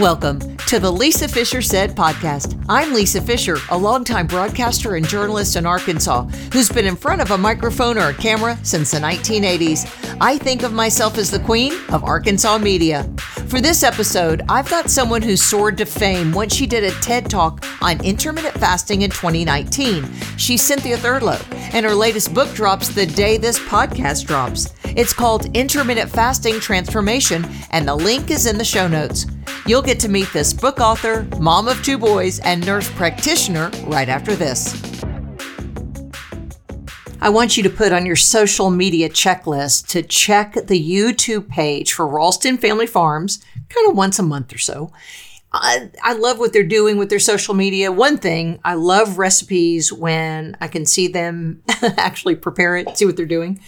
Welcome to the Lisa Fischer Said podcast. I'm Lisa Fischer, a longtime broadcaster and journalist in Arkansas who's been in front of a microphone or a camera since the 1980s. I think of myself as the queen of Arkansas media. For this episode, I've got someone who soared to fame when she did a TED Talk on intermittent fasting in 2019. She's Cynthia Thurlow, and her latest book drops the day this podcast drops. It's called Intermittent Fasting Transformation, and the link is in the show notes. You'll get to meet this book author, mom of two boys, and nurse practitioner right after this. I want you to put on your social media checklist to check the YouTube page for Ralston Family Farms kind of once a month or so. I, I love what they're doing with their social media. One thing, I love recipes when I can see them actually prepare it, see what they're doing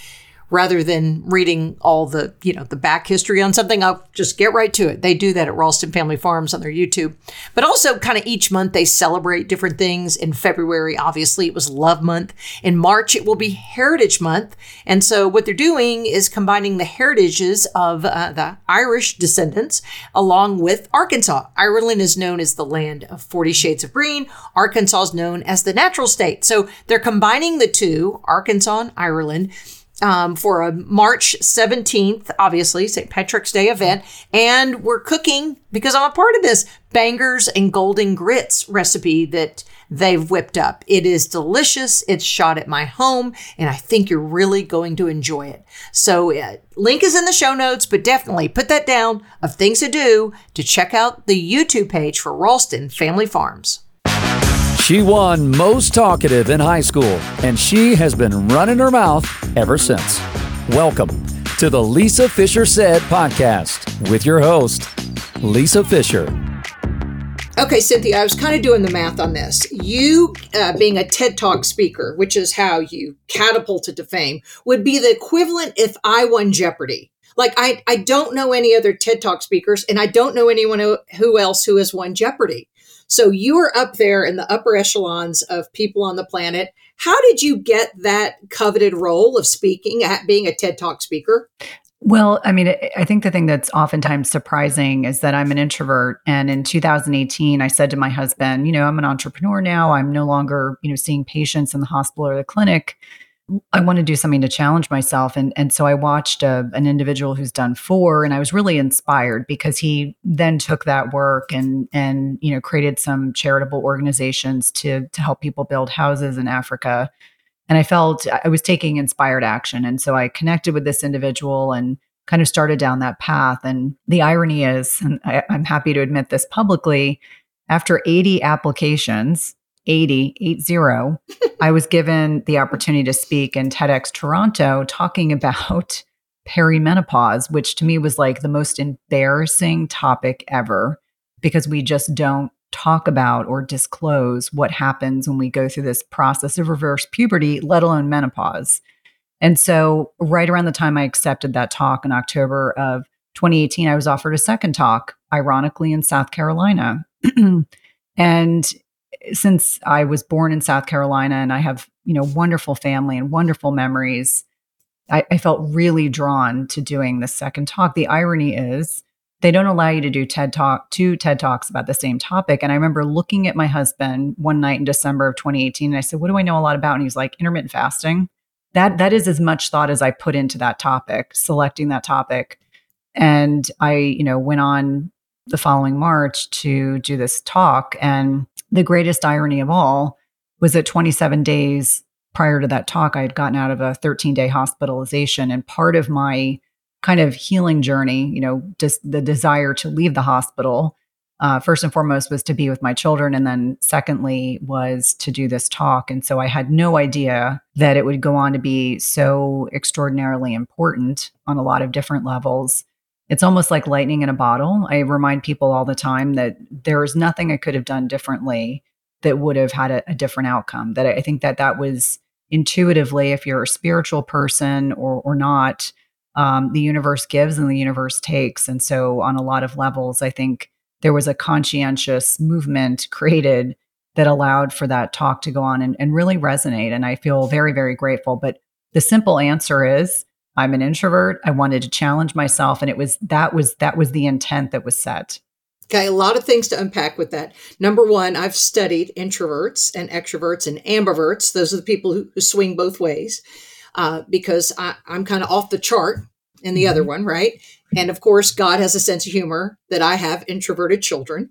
rather than reading all the, you know, the back history on something. I'll just get right to it. They do that at Ralston Family Farms on their YouTube. But also kind of each month they celebrate different things. In February, obviously it was Love Month. In March, it will be Heritage Month. And so what they're doing is combining the heritages of uh, the Irish descendants along with Arkansas. Ireland is known as the land of 40 shades of green. Arkansas is known as the natural state. So they're combining the two, Arkansas and Ireland, um, for a March 17th, obviously, St. Patrick's Day event. And we're cooking, because I'm a part of this, bangers and golden grits recipe that they've whipped up. It is delicious. It's shot at my home, and I think you're really going to enjoy it. So, uh, link is in the show notes, but definitely put that down of things to do to check out the YouTube page for Ralston Family Farms. She won most talkative in high school, and she has been running her mouth ever since. Welcome to the Lisa Fischer Said podcast with your host, Lisa Fischer. Okay, Cynthia, I was kind of doing the math on this. You, uh, being a TED Talk speaker, which is how you catapulted to fame, would be the equivalent if I won Jeopardy. Like, I, I don't know any other TED Talk speakers, and I don't know anyone who, who else who has won Jeopardy. So you are up there in the upper echelons of people on the planet. How did you get that coveted role of speaking, at being a TED Talk speaker? Well, I mean, I think the thing that's oftentimes surprising is that I'm an introvert. And in 2018, I said to my husband, you know, I'm an entrepreneur now. I'm no longer, you know, seeing patients in the hospital or the clinic. I want to do something to challenge myself. And, and so I watched a, an individual who's done four and I was really inspired because he then took that work and, and, you know, created some charitable organizations to, to help people build houses in Africa. And I felt I was taking inspired action. And so I connected with this individual and kind of started down that path. And the irony is, and I, I'm happy to admit this publicly, after 80 applications, 80, 80, I was given the opportunity to speak in TEDx Toronto talking about perimenopause, which to me was like the most embarrassing topic ever because we just don't talk about or disclose what happens when we go through this process of reverse puberty, let alone menopause. And so, right around the time I accepted that talk in October of 2018, I was offered a second talk, ironically, in South Carolina. and since I was born in South Carolina and I have, you know, wonderful family and wonderful memories, I, I felt really drawn to doing the second talk. The irony is they don't allow you to do TED Talk, two TED Talks about the same topic. And I remember looking at my husband one night in December of 2018, and I said, What do I know a lot about? And he's like, intermittent fasting. That that is as much thought as I put into that topic, selecting that topic. And I, you know, went on the following March to do this talk. And the greatest irony of all was that 27 days prior to that talk, I had gotten out of a 13 day hospitalization. And part of my kind of healing journey, you know, just the desire to leave the hospital, uh, first and foremost was to be with my children. And then secondly was to do this talk. And so I had no idea that it would go on to be so extraordinarily important on a lot of different levels it's almost like lightning in a bottle. I remind people all the time that there is nothing I could have done differently that would have had a, a different outcome. That I think that that was intuitively, if you're a spiritual person or or not, um, the universe gives and the universe takes. And so, on a lot of levels, I think there was a conscientious movement created that allowed for that talk to go on and, and really resonate. And I feel very, very grateful. But the simple answer is I'm an introvert. I wanted to challenge myself and it was that was that was the intent that was set. Okay, a lot of things to unpack with that. Number one, I've studied introverts and extroverts and ambiverts. Those are the people who, who swing both ways uh, because I, am kind of off the chart in the mm-hmm. other one, right? And of course, God has a sense of humor that I have introverted children.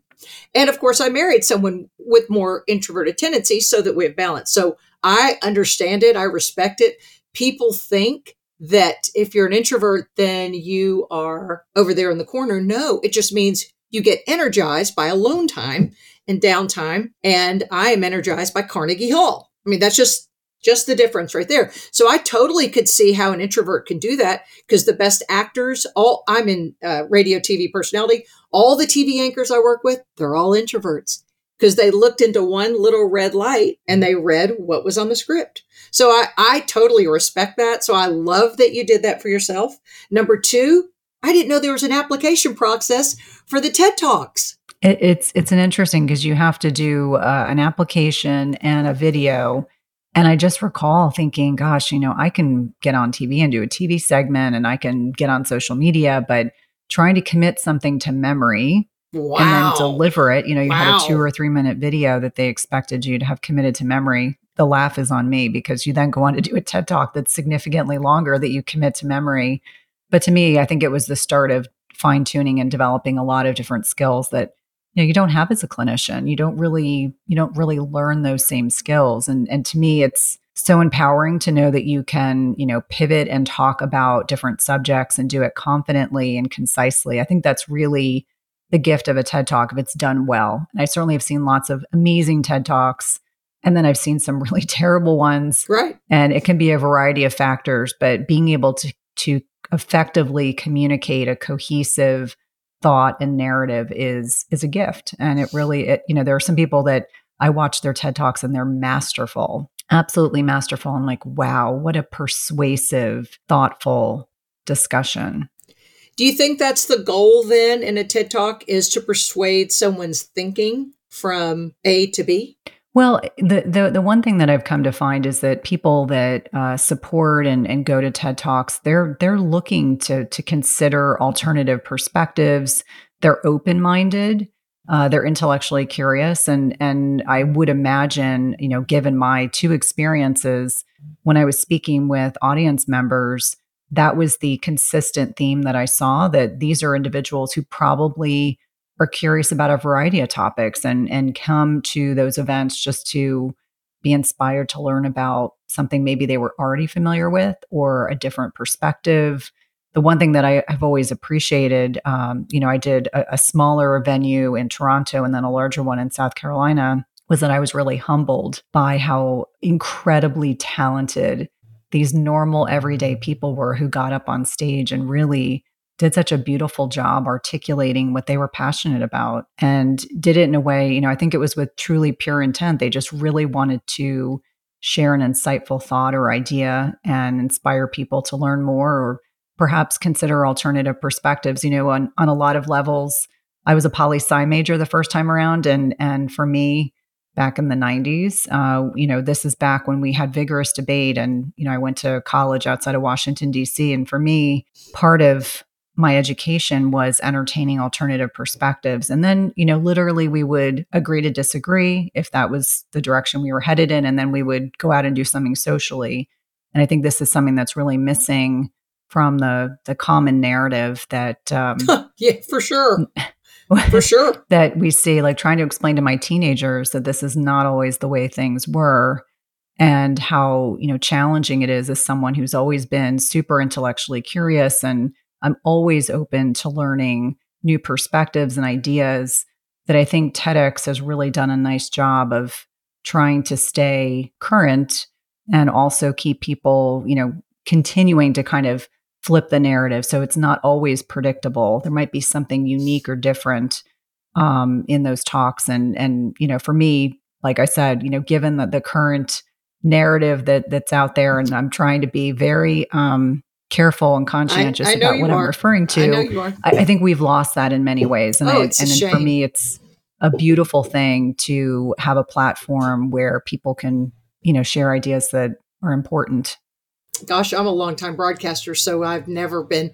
And of course, I married someone with more introverted tendencies so that we have balance. So I understand it, I respect it. People think that if you're an introvert, then you are over there in the corner. No, it just means you get energized by alone time and downtime. And I am energized by Carnegie Hall. I mean, that's just just the difference right there. So I totally could see how an introvert can do that because the best actors, all I'm in uh, radio, TV personality, all the TV anchors I work with, they're all introverts because they looked into one little red light and they read what was on the script. So I, I totally respect that. So I love that you did that for yourself. Number two, I didn't know there was an application process for the TED Talks. It, it's it's an interesting because you have to do uh, an application and a video. And I just recall thinking, gosh, you know, I can get on TV and do a TV segment and I can get on social media, but trying to commit something to memory wow. and then deliver it, you know, you wow. had a two or three minute video that they expected you to have committed to memory. The laugh is on me because you then go on to do a TED talk that's significantly longer that you commit to memory but to me, I think it was the start of fine tuning and developing a lot of different skills that you know you don't have as a clinician. You don't really you don't really learn those same skills. And and to me, it's so empowering to know that you can you know pivot and talk about different subjects and do it confidently and concisely. I think that's really the gift of a TED Talk if it's done well. And I certainly have seen lots of amazing TED Talks and then I've seen some really terrible ones. Right. And it can be a variety of factors, but being able to to effectively communicate a cohesive thought and narrative is is a gift and it really it, you know there are some people that i watch their ted talks and they're masterful absolutely masterful i'm like wow what a persuasive thoughtful discussion do you think that's the goal then in a ted talk is to persuade someone's thinking from a to b well, the, the the one thing that I've come to find is that people that uh, support and, and go to TED Talks, they're they're looking to to consider alternative perspectives. They're open minded. Uh, they're intellectually curious, and and I would imagine, you know, given my two experiences when I was speaking with audience members, that was the consistent theme that I saw. That these are individuals who probably are curious about a variety of topics and and come to those events just to be inspired to learn about something maybe they were already familiar with or a different perspective. The one thing that I have always appreciated, um, you know, I did a, a smaller venue in Toronto and then a larger one in South Carolina, was that I was really humbled by how incredibly talented these normal everyday people were who got up on stage and really did such a beautiful job articulating what they were passionate about and did it in a way, you know, I think it was with truly pure intent. They just really wanted to share an insightful thought or idea and inspire people to learn more or perhaps consider alternative perspectives. You know, on, on a lot of levels, I was a poli sci major the first time around. And, and for me, back in the 90s, uh, you know, this is back when we had vigorous debate. And, you know, I went to college outside of Washington, D.C. And for me, part of my education was entertaining alternative perspectives. And then, you know, literally we would agree to disagree if that was the direction we were headed in. And then we would go out and do something socially. And I think this is something that's really missing from the the common narrative that um, yeah for sure for sure. that we see like trying to explain to my teenagers that this is not always the way things were and how you know challenging it is as someone who's always been super intellectually curious and I'm always open to learning new perspectives and ideas that I think TEDx has really done a nice job of trying to stay current and also keep people, you know, continuing to kind of flip the narrative. So it's not always predictable. There might be something unique or different um, in those talks. And and you know, for me, like I said, you know, given the, the current narrative that that's out there, and I'm trying to be very um, careful and conscientious I, I about what are. I'm referring to. I, I, think we've lost that in many ways. And, oh, it's and a for me, it's a beautiful thing to have a platform where people can, you know, share ideas that are important. Gosh, I'm a longtime broadcaster, so I've never been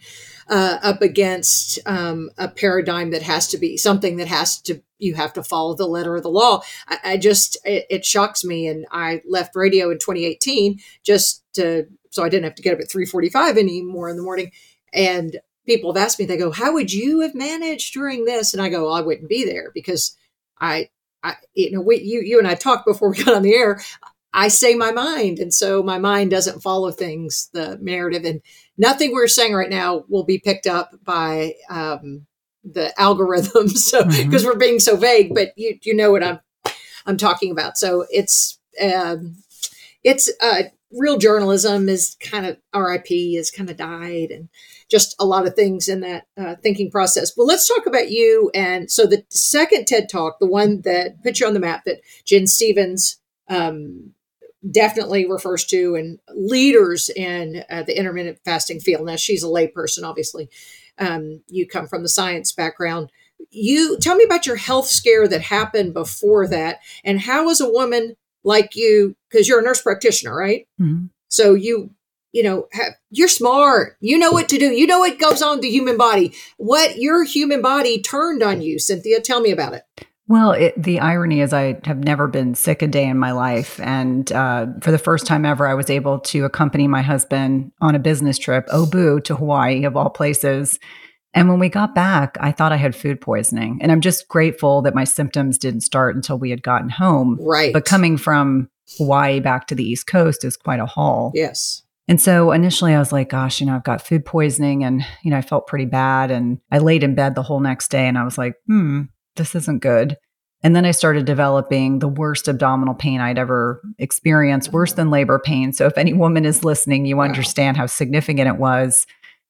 uh, up against um, a paradigm that has to be something that has to you have to follow the letter of the law. I, I just it, it, shocks me, and I left radio in 2018 just to so I didn't have to get up at 3:45 anymore in the morning. And people have asked me, they go, "How would you have managed during this?" And I go, well, "I wouldn't be there because I." I, you know, we, you, you and I talked before we got on the air. I say my mind. And so my mind doesn't follow things, the narrative. And nothing we're saying right now will be picked up by um, the algorithms. So because mm-hmm. we're being so vague, but you you know what I'm I'm talking about. So it's um, it's uh, real journalism is kind of RIP is kind of died and just a lot of things in that uh, thinking process. But let's talk about you. And so the second TED talk, the one that put you on the map that Gin Stephens um, definitely refers to and leaders in uh, the intermittent fasting field. Now, she's a layperson, obviously. Um, you come from the science background. You tell me about your health scare that happened before that, and how, was a woman like you, because you're a nurse practitioner, right? Mm-hmm. So you, you know, have, you're smart. You know what to do. You know what goes on the human body. What your human body turned on you, Cynthia? Tell me about it. Well, it, the irony is, I have never been sick a day in my life. And uh, for the first time ever, I was able to accompany my husband on a business trip, Oahu, to Hawaii, of all places. And when we got back, I thought I had food poisoning. And I'm just grateful that my symptoms didn't start until we had gotten home. Right. But coming from Hawaii back to the East Coast is quite a haul. Yes. And so initially I was like, gosh, you know, I've got food poisoning and, you know, I felt pretty bad. And I laid in bed the whole next day and I was like, hmm, this isn't good. And then I started developing the worst abdominal pain I'd ever experienced, worse than labor pain. So if any woman is listening, you understand how significant it was.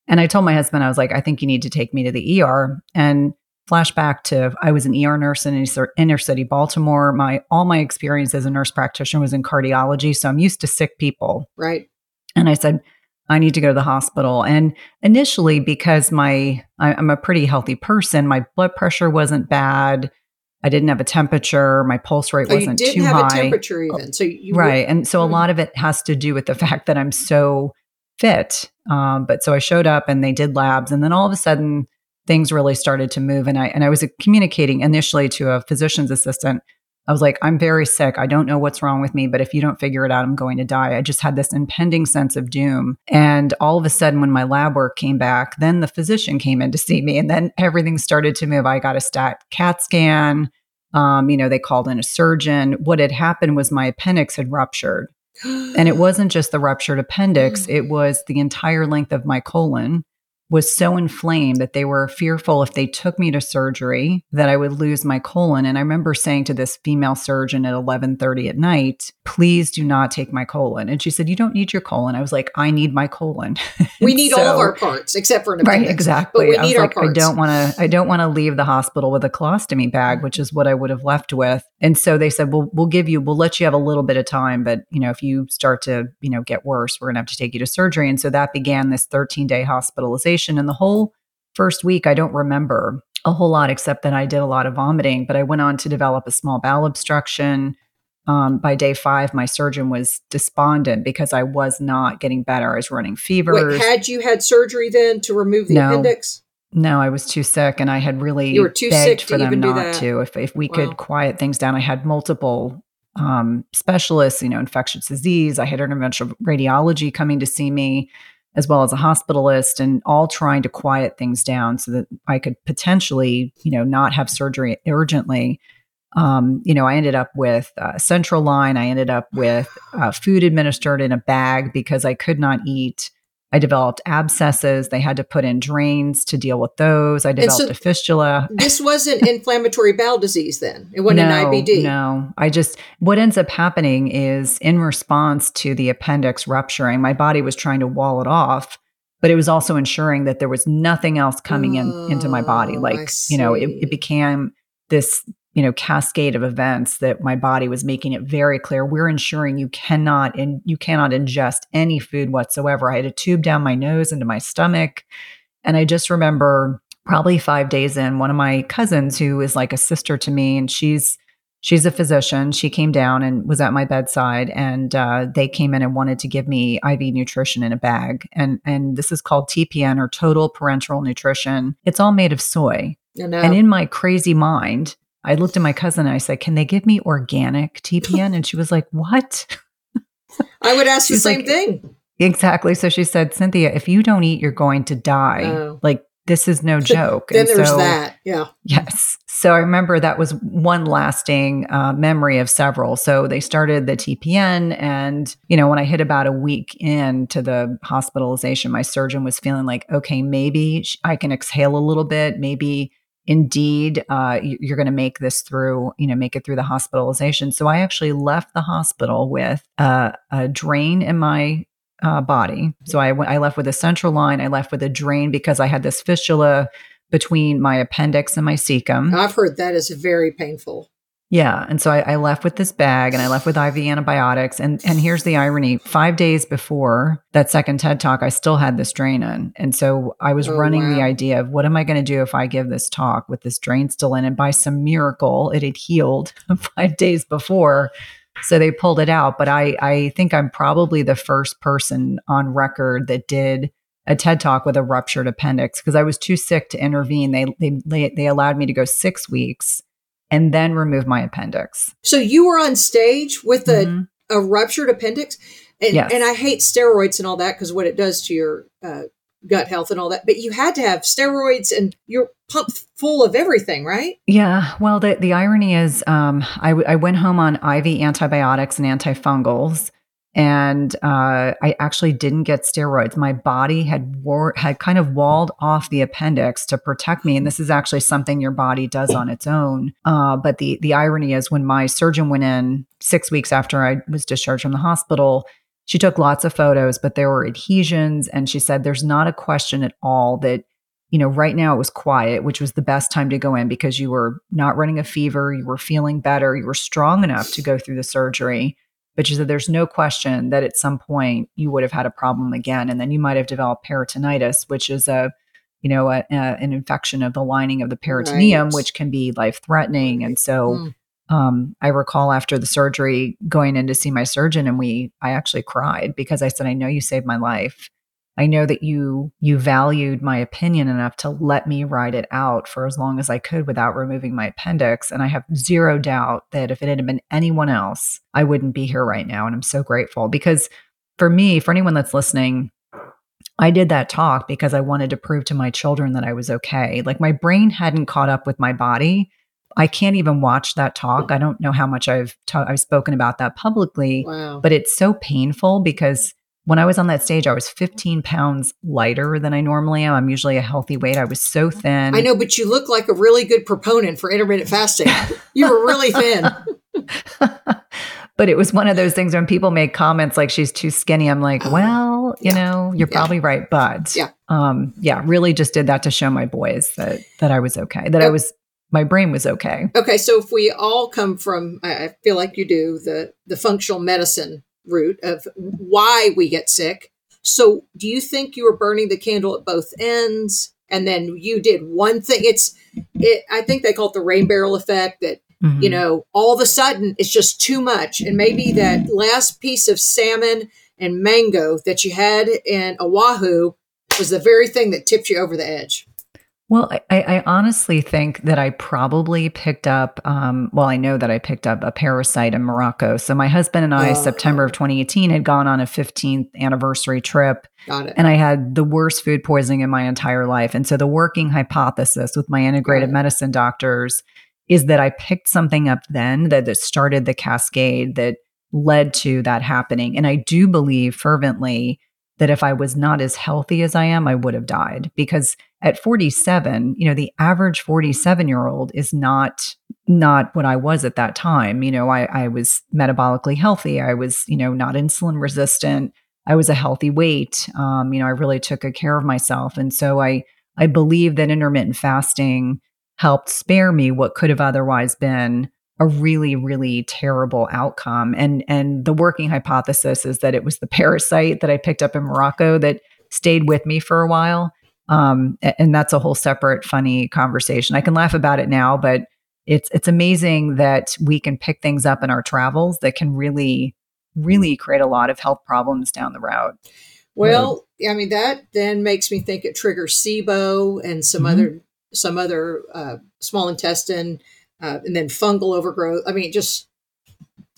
And I told my husband, I was like, I think you need to take me to the ER. And flashback to I was an ER nurse in inner city Baltimore. My all my experience as a nurse practitioner was in cardiology, so I'm used to sick people. Right. And I said, I need to go to the hospital. And initially, because my I, I'm a pretty healthy person, my blood pressure wasn't bad. I didn't have a temperature. My pulse rate oh, wasn't too high. you didn't have high. a temperature even. So you right, and so a hmm. lot of it has to do with the fact that I'm so fit. Um, but so I showed up, and they did labs, and then all of a sudden things really started to move. And I and I was communicating initially to a physician's assistant I was like, I'm very sick. I don't know what's wrong with me, but if you don't figure it out, I'm going to die. I just had this impending sense of doom. And all of a sudden, when my lab work came back, then the physician came in to see me, and then everything started to move. I got a stat CAT scan. Um, you know, they called in a surgeon. What had happened was my appendix had ruptured. and it wasn't just the ruptured appendix, it was the entire length of my colon was so inflamed that they were fearful if they took me to surgery that I would lose my colon. And I remember saying to this female surgeon at 11:30 at night, "Please do not take my colon." And she said, "You don't need your colon." I was like, "I need my colon." We need so, all of our parts except for an appendix. Right, exactly. But we need I our like, parts. I don't want to. I don't want to leave the hospital with a colostomy bag, which is what I would have left with. And so they said, "Well, we'll give you. We'll let you have a little bit of time, but you know, if you start to, you know, get worse, we're going to have to take you to surgery." And so that began this 13 day and the whole first week, I don't remember a whole lot except that I did a lot of vomiting, but I went on to develop a small bowel obstruction. Um, by day five, my surgeon was despondent because I was not getting better. I was running fevers. Wait, had you had surgery then to remove the no, appendix? No, I was too sick, and I had really you were too sick for them not to. If if we wow. could quiet things down, I had multiple um, specialists, you know, infectious disease. I had interventional radiology coming to see me as well as a hospitalist and all trying to quiet things down so that I could potentially, you know, not have surgery urgently. Um, you know, I ended up with a central line. I ended up with uh, food administered in a bag because I could not eat I developed abscesses. They had to put in drains to deal with those. I developed so a fistula. This wasn't inflammatory bowel disease then. It wasn't no, an IBD. No, I just, what ends up happening is in response to the appendix rupturing, my body was trying to wall it off, but it was also ensuring that there was nothing else coming in into my body. Oh, like, you know, it, it became this you know cascade of events that my body was making it very clear we're ensuring you cannot and you cannot ingest any food whatsoever i had a tube down my nose into my stomach and i just remember probably 5 days in one of my cousins who is like a sister to me and she's she's a physician. She came down and was at my bedside, and uh, they came in and wanted to give me IV nutrition in a bag. And and this is called TPN or total parenteral nutrition. It's all made of soy. And in my crazy mind, I looked at my cousin and I said, "Can they give me organic TPN?" and she was like, "What?" I would ask the same like, thing. Exactly. So she said, "Cynthia, if you don't eat, you're going to die." Oh. Like this is no joke. then and there's so, that. Yeah. Yes. So I remember that was one lasting uh, memory of several. So they started the TPN. And, you know, when I hit about a week into the hospitalization, my surgeon was feeling like, okay, maybe I can exhale a little bit. Maybe indeed uh, you're going to make this through, you know, make it through the hospitalization. So I actually left the hospital with uh, a drain in my uh, body. So I I left with a central line. I left with a drain because I had this fistula between my appendix and my cecum. I've heard that is very painful. Yeah, and so I, I left with this bag, and I left with IV antibiotics. And and here's the irony: five days before that second TED talk, I still had this drain in, and so I was oh, running wow. the idea of what am I going to do if I give this talk with this drain still in? And by some miracle, it had healed five days before. So they pulled it out. But I, I think I'm probably the first person on record that did a TED talk with a ruptured appendix because I was too sick to intervene. They, they, they allowed me to go six weeks and then remove my appendix. So you were on stage with a, mm-hmm. a ruptured appendix? And, yes. and I hate steroids and all that because what it does to your uh, gut health and all that. But you had to have steroids and you're pumped full of everything, right? Yeah. Well, the, the irony is um, I, w- I went home on IV antibiotics and antifungals. And uh, I actually didn't get steroids. My body had war- had kind of walled off the appendix to protect me, and this is actually something your body does on its own. Uh, but the the irony is, when my surgeon went in six weeks after I was discharged from the hospital, she took lots of photos, but there were adhesions. And she said, there's not a question at all that, you know, right now it was quiet, which was the best time to go in because you were not running a fever, you were feeling better, you were strong enough to go through the surgery. But she said, there's no question that at some point you would have had a problem again. And then you might have developed peritonitis, which is a, you know, a, a, an infection of the lining of the peritoneum, right. which can be life threatening. And so, mm um, I recall after the surgery going in to see my surgeon, and we, I actually cried because I said, "I know you saved my life. I know that you you valued my opinion enough to let me ride it out for as long as I could without removing my appendix. And I have zero doubt that if it had been anyone else, I wouldn't be here right now. And I'm so grateful because for me, for anyone that's listening, I did that talk because I wanted to prove to my children that I was okay. Like my brain hadn't caught up with my body I can't even watch that talk. I don't know how much I've ta- I've spoken about that publicly, wow. but it's so painful because when I was on that stage, I was 15 pounds lighter than I normally am. I'm usually a healthy weight. I was so thin. I know, but you look like a really good proponent for intermittent fasting. you were really thin. but it was one of those things when people make comments like she's too skinny. I'm like, uh, well, you yeah. know, you're yeah. probably right, but yeah, um, yeah, really just did that to show my boys that that I was okay, that I was my brain was okay. Okay, so if we all come from, I feel like you do the the functional medicine route of why we get sick. So, do you think you were burning the candle at both ends, and then you did one thing? It's, it. I think they call it the rain barrel effect. That mm-hmm. you know, all of a sudden it's just too much, and maybe that last piece of salmon and mango that you had in Oahu was the very thing that tipped you over the edge. Well, I, I, honestly think that I probably picked up, um, well, I know that I picked up a parasite in Morocco. So my husband and I, oh. September of 2018, had gone on a 15th anniversary trip. Got it. And I had the worst food poisoning in my entire life. And so the working hypothesis with my integrative medicine doctors is that I picked something up then that, that started the cascade that led to that happening. And I do believe fervently that if I was not as healthy as I am, I would have died because at 47, you know, the average 47 year old is not not what I was at that time. You know, I, I was metabolically healthy. I was, you know, not insulin resistant. I was a healthy weight. Um, you know, I really took good care of myself. And so I I believe that intermittent fasting helped spare me what could have otherwise been a really really terrible outcome and and the working hypothesis is that it was the parasite that i picked up in morocco that stayed with me for a while um, and that's a whole separate funny conversation i can laugh about it now but it's it's amazing that we can pick things up in our travels that can really really create a lot of health problems down the road. Well, I mean that then makes me think it triggers SIBO and some mm-hmm. other some other uh, small intestine uh, and then fungal overgrowth. I mean, just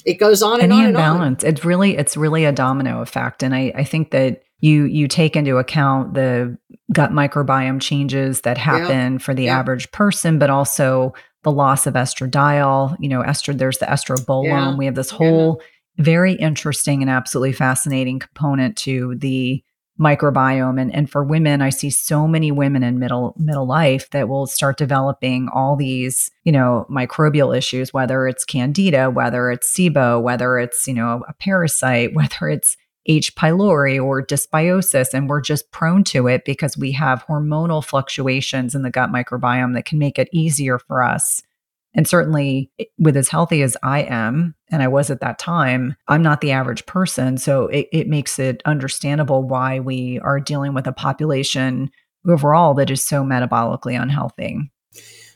it goes on and on Any on imbalance. It's really it's really a domino effect, and I I think that you you take into account the gut microbiome changes that happen yeah. for the yeah. average person, but also the loss of estradiol. You know, ester. There's the estrobolome. Yeah. We have this whole very interesting and absolutely fascinating component to the microbiome. And, and for women i see so many women in middle middle life that will start developing all these you know microbial issues whether it's candida whether it's sibo whether it's you know a parasite whether it's h. pylori or dysbiosis. And we're just prone to it because we have hormonal fluctuations in the gut microbiome that can make it easier for us and certainly with as healthy as I am, and I was at that time, I'm not the average person. So it, it makes it understandable why we are dealing with a population overall that is so metabolically unhealthy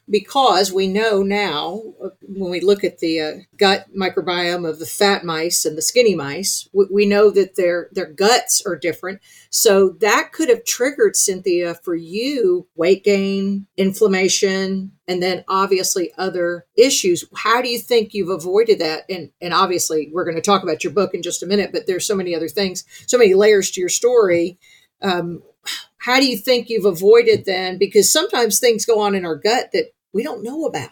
because we know now when we look at the uh, gut microbiome of the fat mice and the skinny mice we, we, know that their their guts are different. So that could have triggered cynthia for you weight gain inflammation and then obviously other issues. How do you think you've avoided that? And and obviously we're going to talk about your book in just a minute but there's so many other things so many layers to your story. Um, how do you think you've avoided then? Because sometimes things go on in our gut that we don't know about.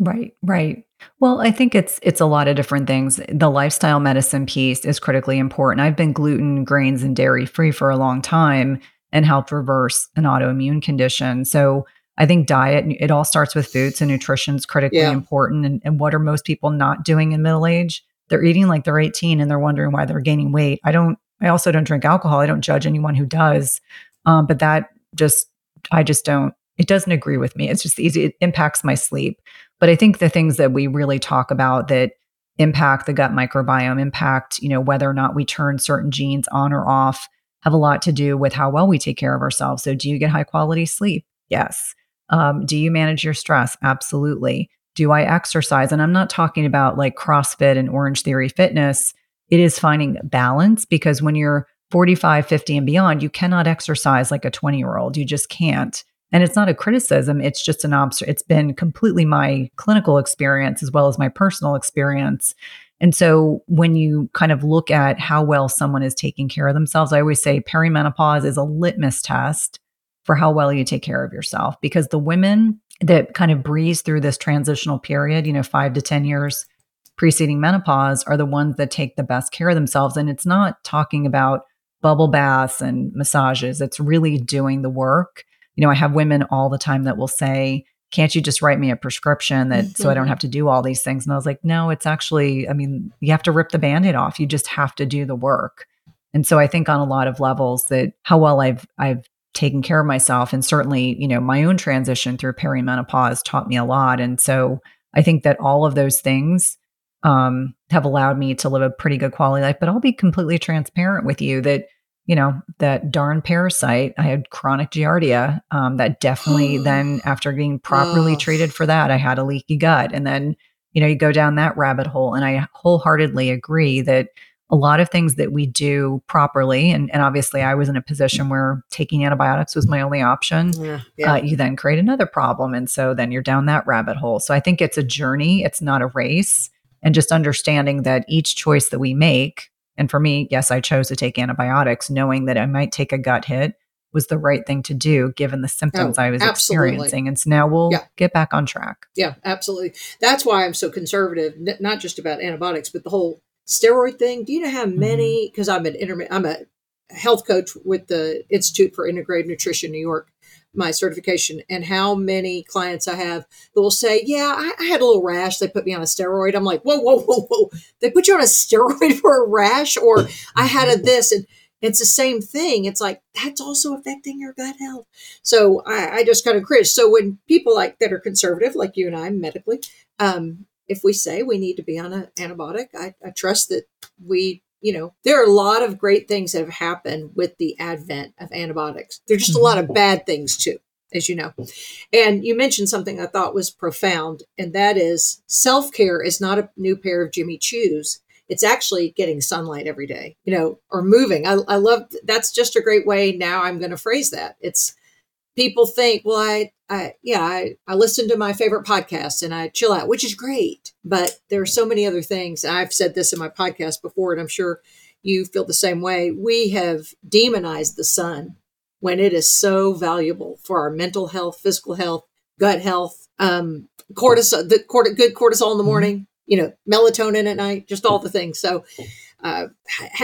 Right, right. Well, I think it's it's a lot of different things. The lifestyle medicine piece is critically important. I've been gluten, grains, and dairy free for a long time and helped reverse an autoimmune condition. So I think diet, it all starts with food. So nutrition is critically yeah. important. And, and what are most people not doing in middle age? They're eating like they're 18 and they're wondering why they're gaining weight. I don't, I also don't drink alcohol. I don't judge anyone who does. Um, but that just, I just don't it doesn't agree with me. It's just easy. It impacts my sleep. But I think the things that we really talk about that impact the gut microbiome, impact, you know, whether or not we turn certain genes on or off, have a lot to do with how well we take care of ourselves. So, do you get high quality sleep? Yes. Um, do you manage your stress? Absolutely. Do I exercise? And I'm not talking about like CrossFit and Orange Theory Fitness. It is finding balance because when you're 45, 50 and beyond, you cannot exercise like a 20 year old. You just can't. And it's not a criticism, it's just an obs it's been completely my clinical experience as well as my personal experience. And so when you kind of look at how well someone is taking care of themselves, I always say perimenopause is a litmus test for how well you take care of yourself because the women that kind of breeze through this transitional period, you know, 5 to 10 years preceding menopause are the ones that take the best care of themselves and it's not talking about bubble baths and massages, it's really doing the work you know, I have women all the time that will say, can't you just write me a prescription that mm-hmm. so I don't mm-hmm. have to do all these things? And I was like, no, it's actually, I mean, you have to rip the band-aid off. You just have to do the work. And so I think on a lot of levels that how well I've I've taken care of myself and certainly, you know, my own transition through perimenopause taught me a lot. And so I think that all of those things um, have allowed me to live a pretty good quality life. But I'll be completely transparent with you that you know, that darn parasite. I had chronic giardia. Um, that definitely then, after being properly oh. treated for that, I had a leaky gut. And then, you know, you go down that rabbit hole. And I wholeheartedly agree that a lot of things that we do properly, and, and obviously I was in a position where taking antibiotics was my only option, yeah, yeah. Uh, you then create another problem. And so then you're down that rabbit hole. So I think it's a journey, it's not a race. And just understanding that each choice that we make and for me, yes, I chose to take antibiotics knowing that I might take a gut hit was the right thing to do given the symptoms oh, I was absolutely. experiencing. And so now we'll yeah. get back on track. Yeah, absolutely. That's why I'm so conservative, n- not just about antibiotics, but the whole steroid thing. Do you know how many? Because mm-hmm. I'm an intermittent, I'm a health coach with the Institute for Integrated Nutrition New York my certification and how many clients I have that will say, Yeah, I, I, had a little rash. They put me on a steroid. I'm like, Whoa, whoa, whoa, whoa. They put you on a steroid for a rash, or I had a this. And it's the same thing. It's like that's also affecting your gut health. So I, I just kind of cringe. So when people like that are conservative, like you and I medically, um, if we say we need to be on an antibiotic, I, I trust that we you know, there are a lot of great things that have happened with the advent of antibiotics. There's just a lot of mm-hmm. bad things too. as you know. And you mentioned something I thought was profound, and that is self care is not a new pair of Jimmy Choos. It's actually getting sunlight every day, you know, or moving. I, I love that's just a great way. Now I'm going to phrase that. It's people think, well, I, I, yeah, I, I listen to my favorite podcast and I chill out, which is great. But there are so many other things. I've said this in my podcast before, and I'm sure you feel the same way. We have demonized the sun when it is so valuable for our mental health, physical health, gut health, um, cortisol, the cort- good cortisol in the mm-hmm. morning, you know, melatonin at night, just all the things. So, uh,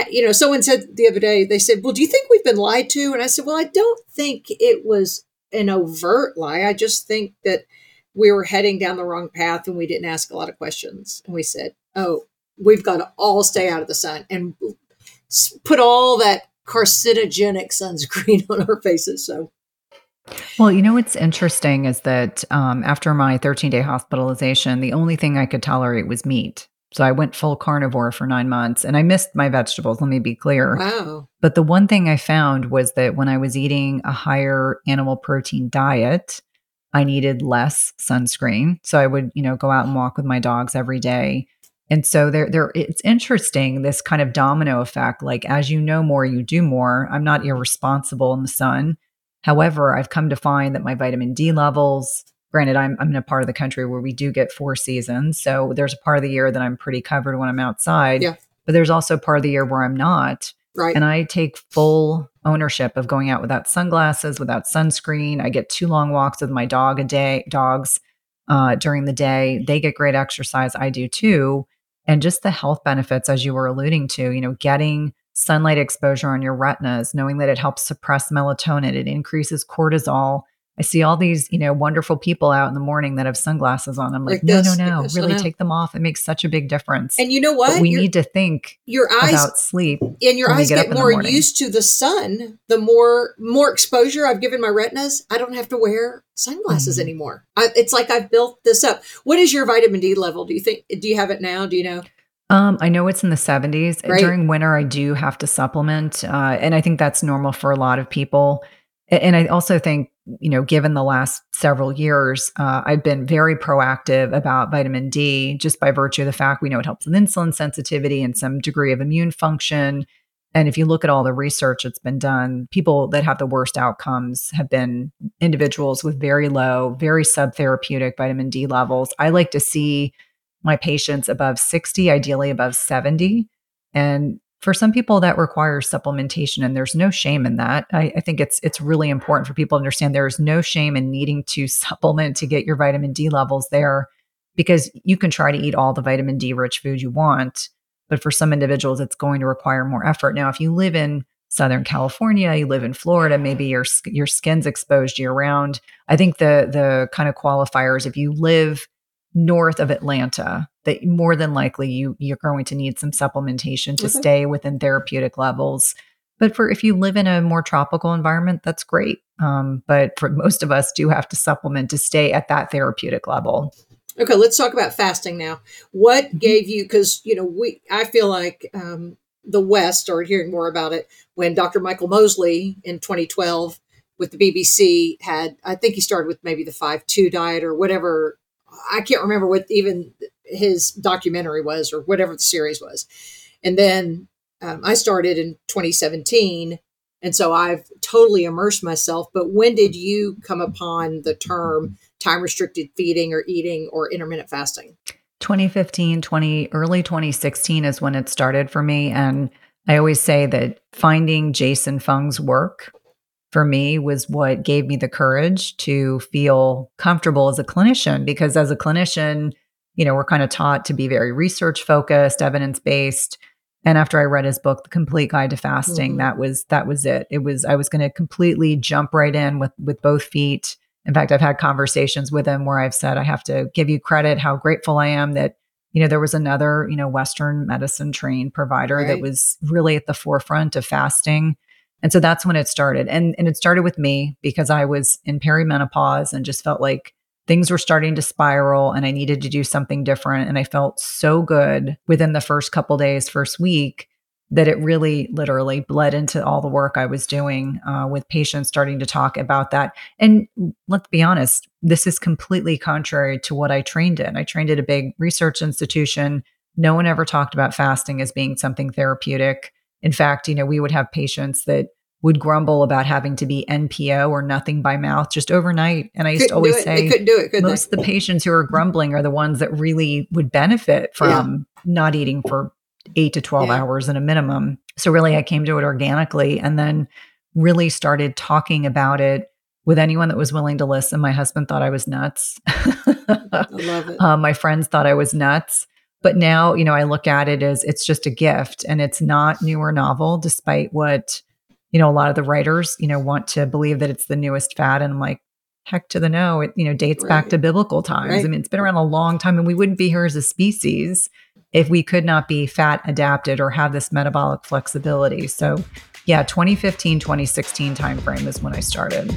you know, someone said the other day, they said, well, do you think we've been lied to? And I said, well, I don't think it was an overt lie. I just think that we were heading down the wrong path and we didn't ask a lot of questions. And we said, oh, we've got to all stay out of the sun and put all that carcinogenic sunscreen on our faces. So, well, you know what's interesting is that um, after my 13 day hospitalization, the only thing I could tolerate was meat. So I went full carnivore for nine months and I missed my vegetables, let me be clear. Wow. But the one thing I found was that when I was eating a higher animal protein diet, I needed less sunscreen. So I would, you know, go out and walk with my dogs every day. And so there, there, it's interesting this kind of domino effect. Like as you know more, you do more. I'm not irresponsible in the sun. However, I've come to find that my vitamin D levels, granted, I'm, I'm in a part of the country where we do get four seasons. So there's a part of the year that I'm pretty covered when I'm outside. Yeah. But there's also part of the year where I'm not. Right. And I take full ownership of going out without sunglasses, without sunscreen. I get two long walks with my dog a day, dogs uh, during the day. They get great exercise. I do too and just the health benefits as you were alluding to you know getting sunlight exposure on your retinas knowing that it helps suppress melatonin it increases cortisol I see all these, you know, wonderful people out in the morning that have sunglasses on. I'm like, like no, this, no, no, like really take them off. It makes such a big difference. And you know what? But we your, need to think your eyes about sleep. And your eyes get, get more used to the sun. The more more exposure I've given my retinas, I don't have to wear sunglasses mm-hmm. anymore. I, it's like I've built this up. What is your vitamin D level? Do you think? Do you have it now? Do you know? Um, I know it's in the 70s. Right. During winter, I do have to supplement, uh, and I think that's normal for a lot of people. And I also think you know, given the last several years, uh, I've been very proactive about vitamin D just by virtue of the fact we know it helps with insulin sensitivity and some degree of immune function. And if you look at all the research that's been done, people that have the worst outcomes have been individuals with very low, very subtherapeutic vitamin D levels. I like to see my patients above 60, ideally above 70. And for some people that requires supplementation and there's no shame in that. I, I, think it's it's really important for people to understand there's no shame in needing to supplement to get your vitamin d levels there because you can try to eat all the vitamin d rich food you want but for some individuals it's going to require more effort. Now if you live in southern california you live in florida maybe your your skin's exposed year round i think the the kind of qualifiers if you live north of Atlanta, that more than likely you you're going to need some supplementation to stay within therapeutic levels. But for if you live in a more tropical environment, that's great. Um, but for most of us, do have to supplement to stay at that therapeutic level. Okay, let's talk about fasting now. What mm-hmm. gave you? Because you know, we I feel like um, the West started hearing more about it when Dr. Michael Mosley in 2012 with the BBC had. I think he started with maybe the five two diet or whatever I can't remember what even his documentary was or whatever the series was. And then um, I started in 2017. And so I've totally immersed myself. But when did you come upon the term time restricted feeding or eating or intermittent fasting? 2015, 20, early 2016 is when it started for me. And I always say that finding Jason Fung's work for me was what gave me the courage to feel comfortable as a clinician because as a clinician you know we're kind of taught to be very research focused evidence based and after i read his book the complete guide to fasting mm-hmm. that was that was it it was i was going to completely jump right in with with both feet in fact i've had conversations with him where i've said i have to give you credit how grateful i am that you know there was another you know western medicine trained provider right. that was really at the forefront of fasting and so that's when it started. And, and it started with me because I was in perimenopause and just felt like things were starting to spiral and I needed to do something different. And I felt so good within the first couple days, first week, that it really literally bled into all the work I was doing uh, with patients starting to talk about that. And let's be honest, this is completely contrary to what I trained in. I trained at a big research institution. No one ever talked about fasting as being something therapeutic. In fact, you know, we would have patients that would grumble about having to be NPO or nothing by mouth just overnight. And I used couldn't to always say, they couldn't do it, most they? of the patients who are grumbling are the ones that really would benefit from yeah. not eating for eight to 12 yeah. hours in a minimum. So really, I came to it organically and then really started talking about it with anyone that was willing to listen. My husband thought I was nuts. I love it. Um, my friends thought I was nuts. But now, you know, I look at it as it's just a gift and it's not new or novel, despite what, you know, a lot of the writers, you know, want to believe that it's the newest fad. And I'm like, heck to the no. It, you know, dates right. back to biblical times. Right. I mean, it's been around a long time and we wouldn't be here as a species if we could not be fat adapted or have this metabolic flexibility. So, yeah, 2015, 2016 timeframe is when I started.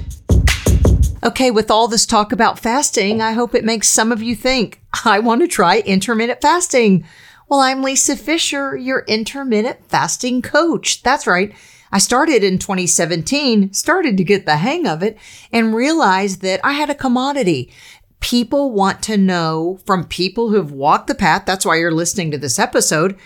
Okay, with all this talk about fasting, I hope it makes some of you think, I want to try intermittent fasting. Well, I'm Lisa Fischer, your intermittent fasting coach. That's right. I started in 2017, started to get the hang of it, and realized that I had a commodity people want to know from people who've walked the path. That's why you're listening to this episode.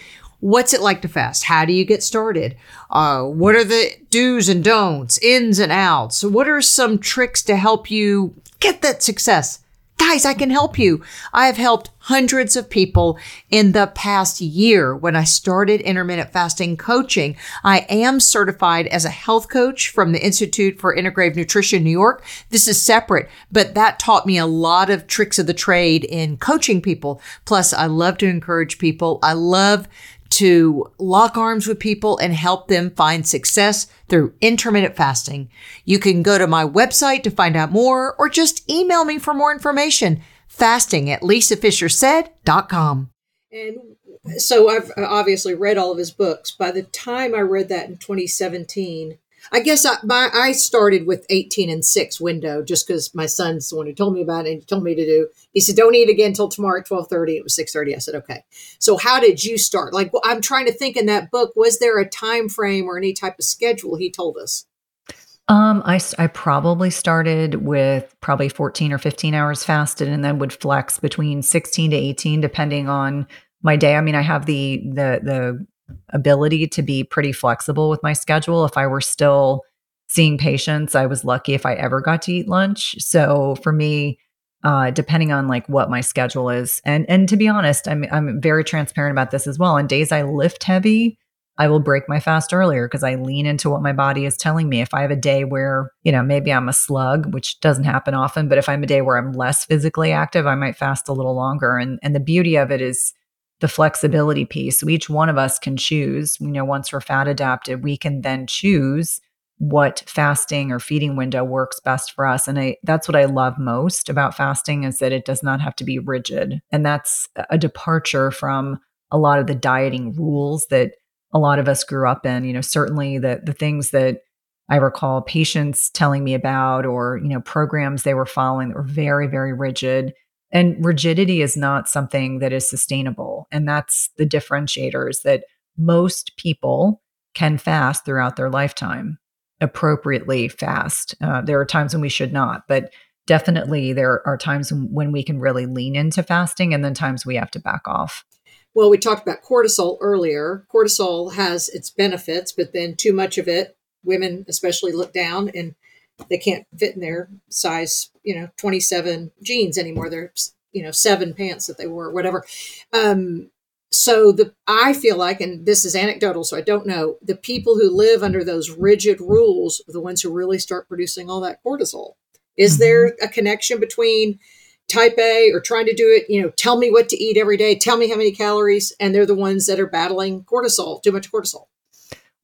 What's it like to fast? How do you get started? Uh, what are the do's and don'ts, ins and outs? What are some tricks to help you get that success? Guys, I can help you. I have helped hundreds of people in the past year when I started intermittent fasting coaching. I am certified as a health coach from the Institute for Integrative Nutrition, New York. This is separate, but that taught me a lot of tricks of the trade in coaching people. Plus, I love to encourage people. I love to lock arms with people and help them find success through intermittent fasting. You can go to my website to find out more or just email me for more information. Fasting at lisafischersaid.com. And so I've obviously read all of his books. By the time I read that in 2017, I guess I, my, I started with 18 and 6 window just because my son's the one who told me about it and told me to do. He said, don't eat again until tomorrow at 1230. It was 630. I said, okay. So how did you start? Like, I'm trying to think in that book, was there a time frame or any type of schedule he told us? Um, I, I probably started with probably 14 or 15 hours fasted and then would flex between 16 to 18, depending on my day. I mean, I have the, the, the ability to be pretty flexible with my schedule. If I were still seeing patients, I was lucky if I ever got to eat lunch. So for me, uh, depending on like what my schedule is, and and to be honest, I'm I'm very transparent about this as well. On days I lift heavy, I will break my fast earlier because I lean into what my body is telling me. If I have a day where, you know, maybe I'm a slug, which doesn't happen often, but if I'm a day where I'm less physically active, I might fast a little longer. And and the beauty of it is the flexibility piece. So each one of us can choose, you know, once we're fat adapted, we can then choose what fasting or feeding window works best for us. And I, that's what I love most about fasting is that it does not have to be rigid. And that's a departure from a lot of the dieting rules that a lot of us grew up in. You know, certainly the the things that I recall patients telling me about or, you know, programs they were following that were very, very rigid and rigidity is not something that is sustainable. And that's the differentiators that most people can fast throughout their lifetime, appropriately fast. Uh, there are times when we should not, but definitely there are times when we can really lean into fasting and then times we have to back off. Well, we talked about cortisol earlier. Cortisol has its benefits, but then too much of it, women especially look down and they can't fit in their size, you know, 27 jeans anymore. They're, you know, seven pants that they wore, whatever. Um, so the I feel like, and this is anecdotal, so I don't know, the people who live under those rigid rules are the ones who really start producing all that cortisol. Is mm-hmm. there a connection between type A or trying to do it, you know, tell me what to eat every day, tell me how many calories, and they're the ones that are battling cortisol, too much cortisol?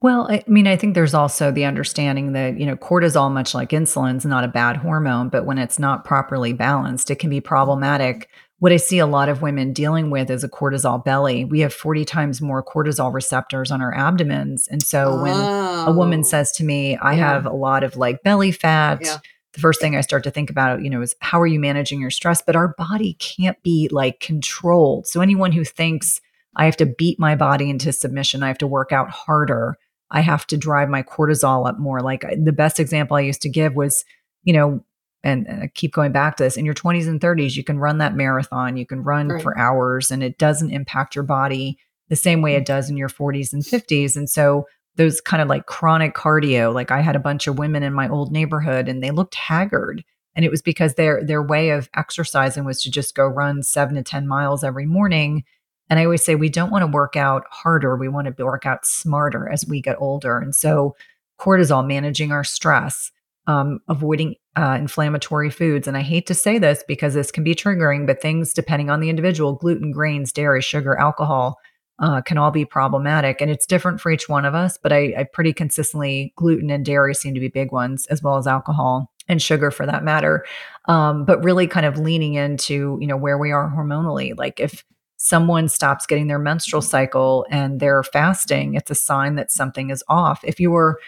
Well, I mean, I think there's also the understanding that, you know, cortisol, much like insulin, is not a bad hormone, but when it's not properly balanced, it can be problematic. What I see a lot of women dealing with is a cortisol belly. We have 40 times more cortisol receptors on our abdomens. And so oh. when a woman oh. says to me, I yeah. have a lot of like belly fat, yeah. the first thing I start to think about, you know, is how are you managing your stress? But our body can't be like controlled. So anyone who thinks, I have to beat my body into submission. I have to work out harder. I have to drive my cortisol up more. Like the best example I used to give was, you know, and, and I keep going back to this in your 20s and 30s, you can run that marathon, you can run right. for hours, and it doesn't impact your body the same way it mm. does in your 40s and 50s. And so those kind of like chronic cardio, like I had a bunch of women in my old neighborhood and they looked haggard. And it was because their their way of exercising was to just go run seven to 10 miles every morning. And I always say we don't want to work out harder. We want to work out smarter as we get older. And so cortisol, managing our stress, um, avoiding uh, inflammatory foods. And I hate to say this because this can be triggering, but things depending on the individual, gluten, grains, dairy, sugar, alcohol, uh, can all be problematic. And it's different for each one of us, but I, I pretty consistently, gluten and dairy seem to be big ones, as well as alcohol and sugar for that matter. Um, but really kind of leaning into, you know, where we are hormonally. Like if someone stops getting their menstrual cycle and they're fasting, it's a sign that something is off. If your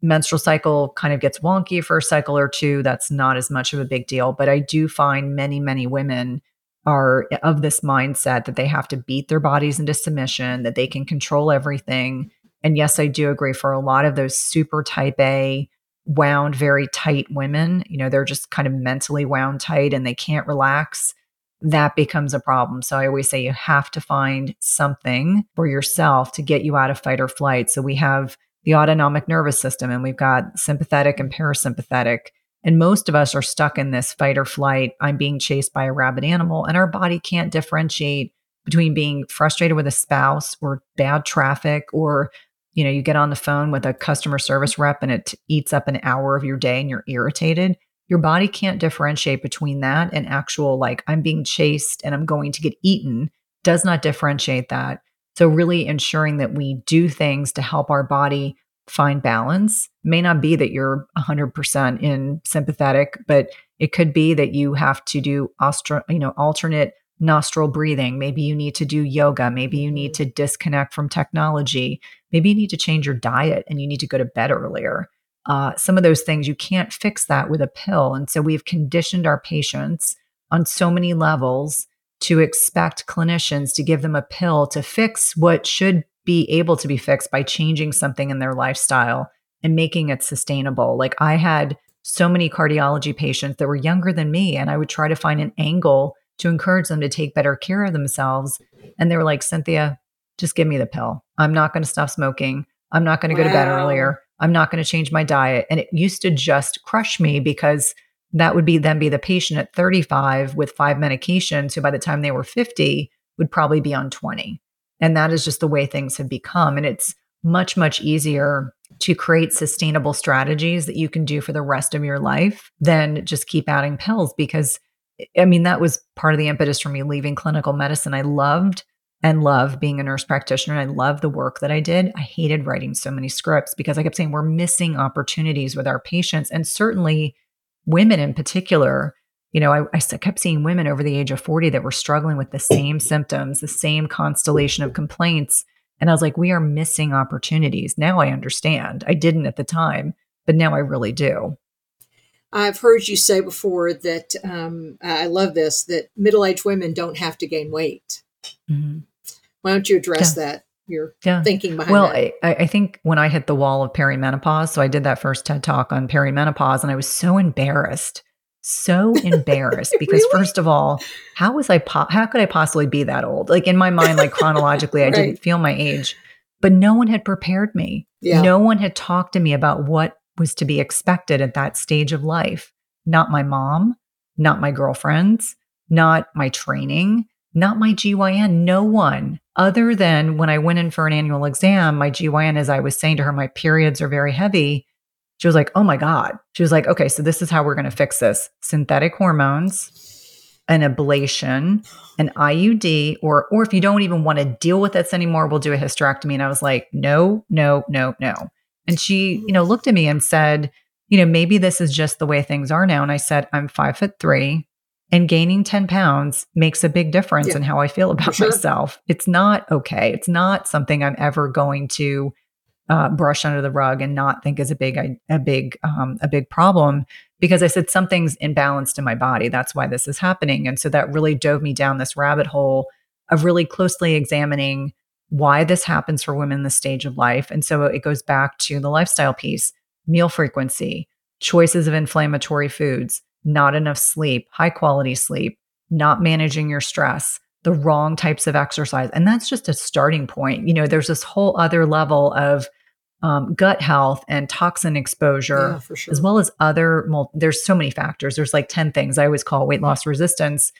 menstrual cycle kind of gets wonky for a cycle or two, that's not as much of a big deal. But I do find many, many women are of this mindset that they have to beat their bodies into submission, that they can control everything. And yes, I do agree for a lot of those super type A, wound, very tight women, you know, they're just kind of mentally wound tight and they can't relax. That becomes a problem. So I always say you have to find something for yourself to get you out of fight or flight. So we have the autonomic nervous system and we've got sympathetic and parasympathetic and most of us are stuck in this fight or flight. I'm being chased by a rabid animal, and our body can't differentiate between being frustrated with a spouse or bad traffic or you know you get on the phone with a customer service rep and it eats up an hour of your day and you're irritated your body can't differentiate between that and actual like i'm being chased and i'm going to get eaten does not differentiate that so really ensuring that we do things to help our body find balance. May not be that you're 100% in sympathetic, but it could be that you have to do ostro, you know, alternate nostril breathing. Maybe you need to do yoga. Maybe you need mm-hmm. to disconnect from technology. Maybe you need to change your diet and you need to go to bed earlier. Uh, some of those things you can't fix that with a pill. And so we've conditioned our patients on so many levels to expect clinicians to give them a pill to fix what should be able to be fixed by changing something in their lifestyle and making it sustainable. Like I had so many cardiology patients that were younger than me, and I would try to find an angle to encourage them to take better care of themselves. And they were like, Cynthia, just give me the pill. I'm not going to stop smoking. I'm not going to wow. go to bed earlier. I'm not going to change my diet. And it used to just crush me because that would be then be the patient at 35 with five medications who by the time they were 50 would probably be on 20. And that is just the way things have become. And it's much, much easier to create sustainable strategies that you can do for the rest of your life than just keep adding pills. Because, I mean, that was part of the impetus for me leaving clinical medicine. I loved and love being a nurse practitioner. I love the work that I did. I hated writing so many scripts because I kept saying we're missing opportunities with our patients. And certainly, women in particular you know, I, I, kept seeing women over the age of 40 that were struggling with the same symptoms, the same constellation of complaints. And I was like, we are missing opportunities. Now I understand. I didn't at the time, but now I really do. I've heard you say before that um, I love this that middle aged women don't have to gain weight. Mm-hmm. Why don't you address yeah. that? Your yeah. thinking behind well, I, I think when I hit the wall of perimenopause, so I did that first TED talk on perimenopause, and I was so embarrassed so embarrassed because really? first of all, how was I po- how could I possibly be that old? Like in my mind like chronologically right. I didn't feel my age, but no one had prepared me. Yeah. No one had talked to me about what was to be expected at that stage of life. Not my mom, not my girlfriends, not my training, not my GYN, no one other than when I went in for an annual exam, my GYN as I was saying to her my periods are very heavy she was like, oh my God. She was like, okay, so this is how we're going to fix this synthetic hormones, an ablation, an IUD, or, or if you don't even want to deal with this anymore, we'll do a hysterectomy. And I was like, no, no, no, no. And she, you know, looked at me and said, you know, maybe this is just the way things are now. And I said, I'm five foot three and gaining 10 pounds makes a big difference yeah, in how I feel about sure. myself. It's not okay. It's not something I'm ever going to uh, brush under the rug and not think is a big a big um, a big problem because I said something's imbalanced in my body. That's why this is happening, and so that really dove me down this rabbit hole of really closely examining why this happens for women in this stage of life. And so it goes back to the lifestyle piece, meal frequency, choices of inflammatory foods, not enough sleep, high quality sleep, not managing your stress, the wrong types of exercise. And that's just a starting point. You know, there's this whole other level of um, gut health and toxin exposure, yeah, sure. as well as other. there's so many factors. There's like 10 things I always call weight loss resistance,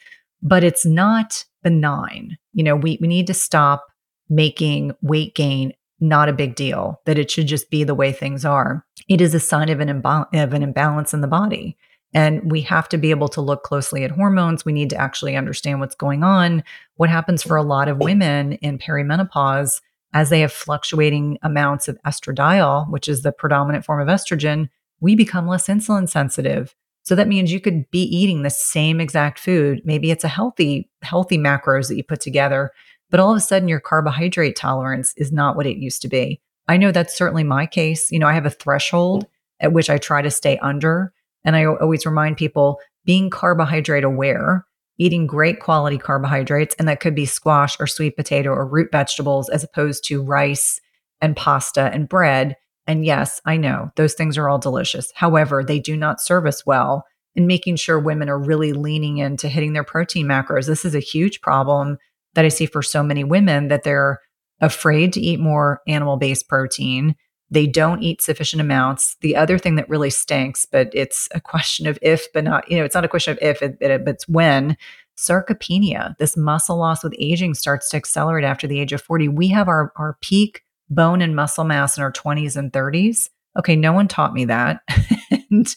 but it's not benign. You know, we, we need to stop making weight gain not a big deal, that it should just be the way things are. It is a sign of an, imba- of an imbalance in the body. And we have to be able to look closely at hormones. We need to actually understand what's going on. What happens for a lot of women in perimenopause as they have fluctuating amounts of estradiol, which is the predominant form of estrogen, we become less insulin sensitive. So that means you could be eating the same exact food. Maybe it's a healthy, healthy macros that you put together, but all of a sudden your carbohydrate tolerance is not what it used to be. I know that's certainly my case. You know, I have a threshold at which I try to stay under. And I always remind people being carbohydrate aware eating great quality carbohydrates, and that could be squash or sweet potato or root vegetables as opposed to rice and pasta and bread. And yes, I know those things are all delicious. However, they do not serve us well in making sure women are really leaning into hitting their protein macros. This is a huge problem that I see for so many women that they're afraid to eat more animal based protein they don't eat sufficient amounts. The other thing that really stinks, but it's a question of if, but not, you know, it's not a question of if, it, it, but it's when. Sarcopenia, this muscle loss with aging starts to accelerate after the age of 40. We have our, our peak bone and muscle mass in our 20s and 30s. Okay, no one taught me that. and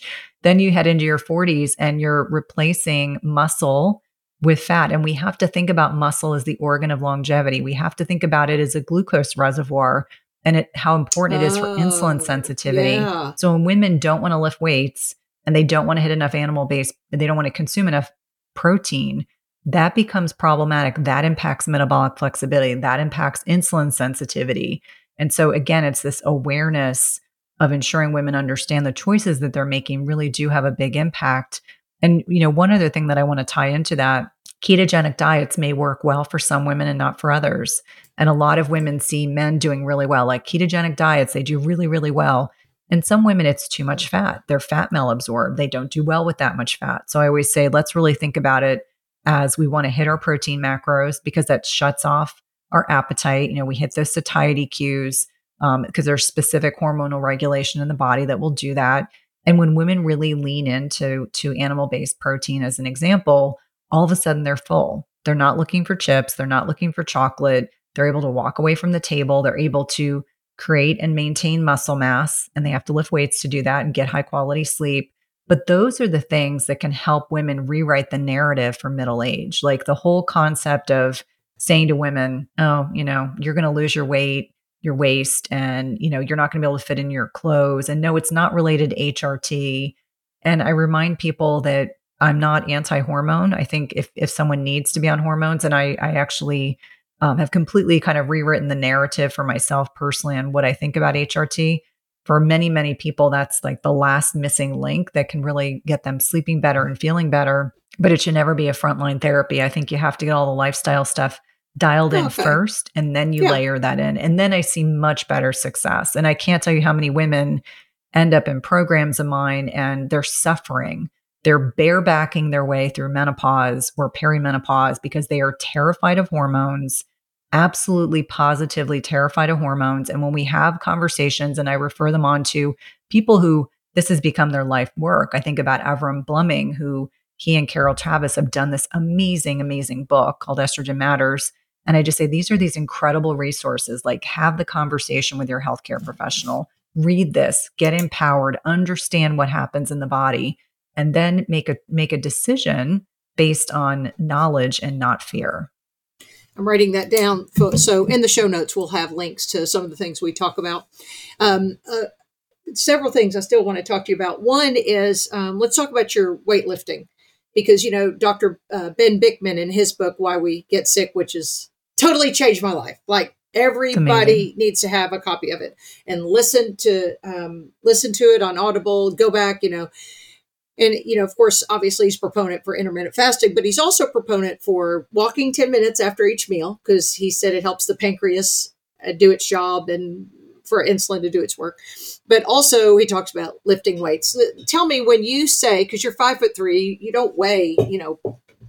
then you head into your 40s and you're replacing muscle with fat. And we have to think about muscle as the organ of longevity. We have to think about it as a glucose reservoir and it, how important it is for insulin oh, sensitivity. Yeah. So when women don't want to lift weights and they don't want to hit enough animal base, they don't want to consume enough protein, that becomes problematic. That impacts metabolic flexibility. That impacts insulin sensitivity. And so again, it's this awareness of ensuring women understand the choices that they're making really do have a big impact. And you know, one other thing that I want to tie into that ketogenic diets may work well for some women and not for others. And a lot of women see men doing really well, like ketogenic diets, they do really, really well. And some women, it's too much fat. They're fat malabsorbed. They don't do well with that much fat. So I always say, let's really think about it as we want to hit our protein macros because that shuts off our appetite. You know, we hit those satiety cues because um, there's specific hormonal regulation in the body that will do that. And when women really lean into to animal based protein, as an example, all of a sudden they're full. They're not looking for chips. They're not looking for chocolate. They're able to walk away from the table. They're able to create and maintain muscle mass, and they have to lift weights to do that and get high quality sleep. But those are the things that can help women rewrite the narrative for middle age. Like the whole concept of saying to women, oh, you know, you're going to lose your weight, your waist, and, you know, you're not going to be able to fit in your clothes. And no, it's not related to HRT. And I remind people that I'm not anti hormone. I think if, if someone needs to be on hormones, and I, I actually um, have completely kind of rewritten the narrative for myself personally on what I think about HRT. For many, many people, that's like the last missing link that can really get them sleeping better and feeling better. But it should never be a frontline therapy. I think you have to get all the lifestyle stuff dialed in okay. first and then you yeah. layer that in. And then I see much better success. And I can't tell you how many women end up in programs of mine and they're suffering. They're barebacking their way through menopause or perimenopause because they are terrified of hormones absolutely positively terrified of hormones. And when we have conversations and I refer them on to people who this has become their life work, I think about Avrum Bluming, who he and Carol Tavris have done this amazing, amazing book called Estrogen Matters. And I just say these are these incredible resources. Like, have the conversation with your healthcare professional, read this, get empowered, understand what happens in the body, and then make a make a decision based on knowledge and not fear. I'm writing that down. For, so in the show notes, we'll have links to some of the things we talk about. Um, uh, several things I still want to talk to you about. One is um, let's talk about your weightlifting because you know Dr. Uh, Ben Bikman in his book Why We Get Sick, which has totally changed my life. Like everybody needs to have a copy of it and listen to um, listen to it on Audible. Go back, you know And, you know, of course, obviously he's proponent for intermittent fasting, but he's also proponent for walking 10 minutes after each meal because he said it helps the pancreas uh, do its job and for insulin to do its work. But also he talks about lifting weights. Tell me when you say, because you're five foot three, you don't weigh, you know,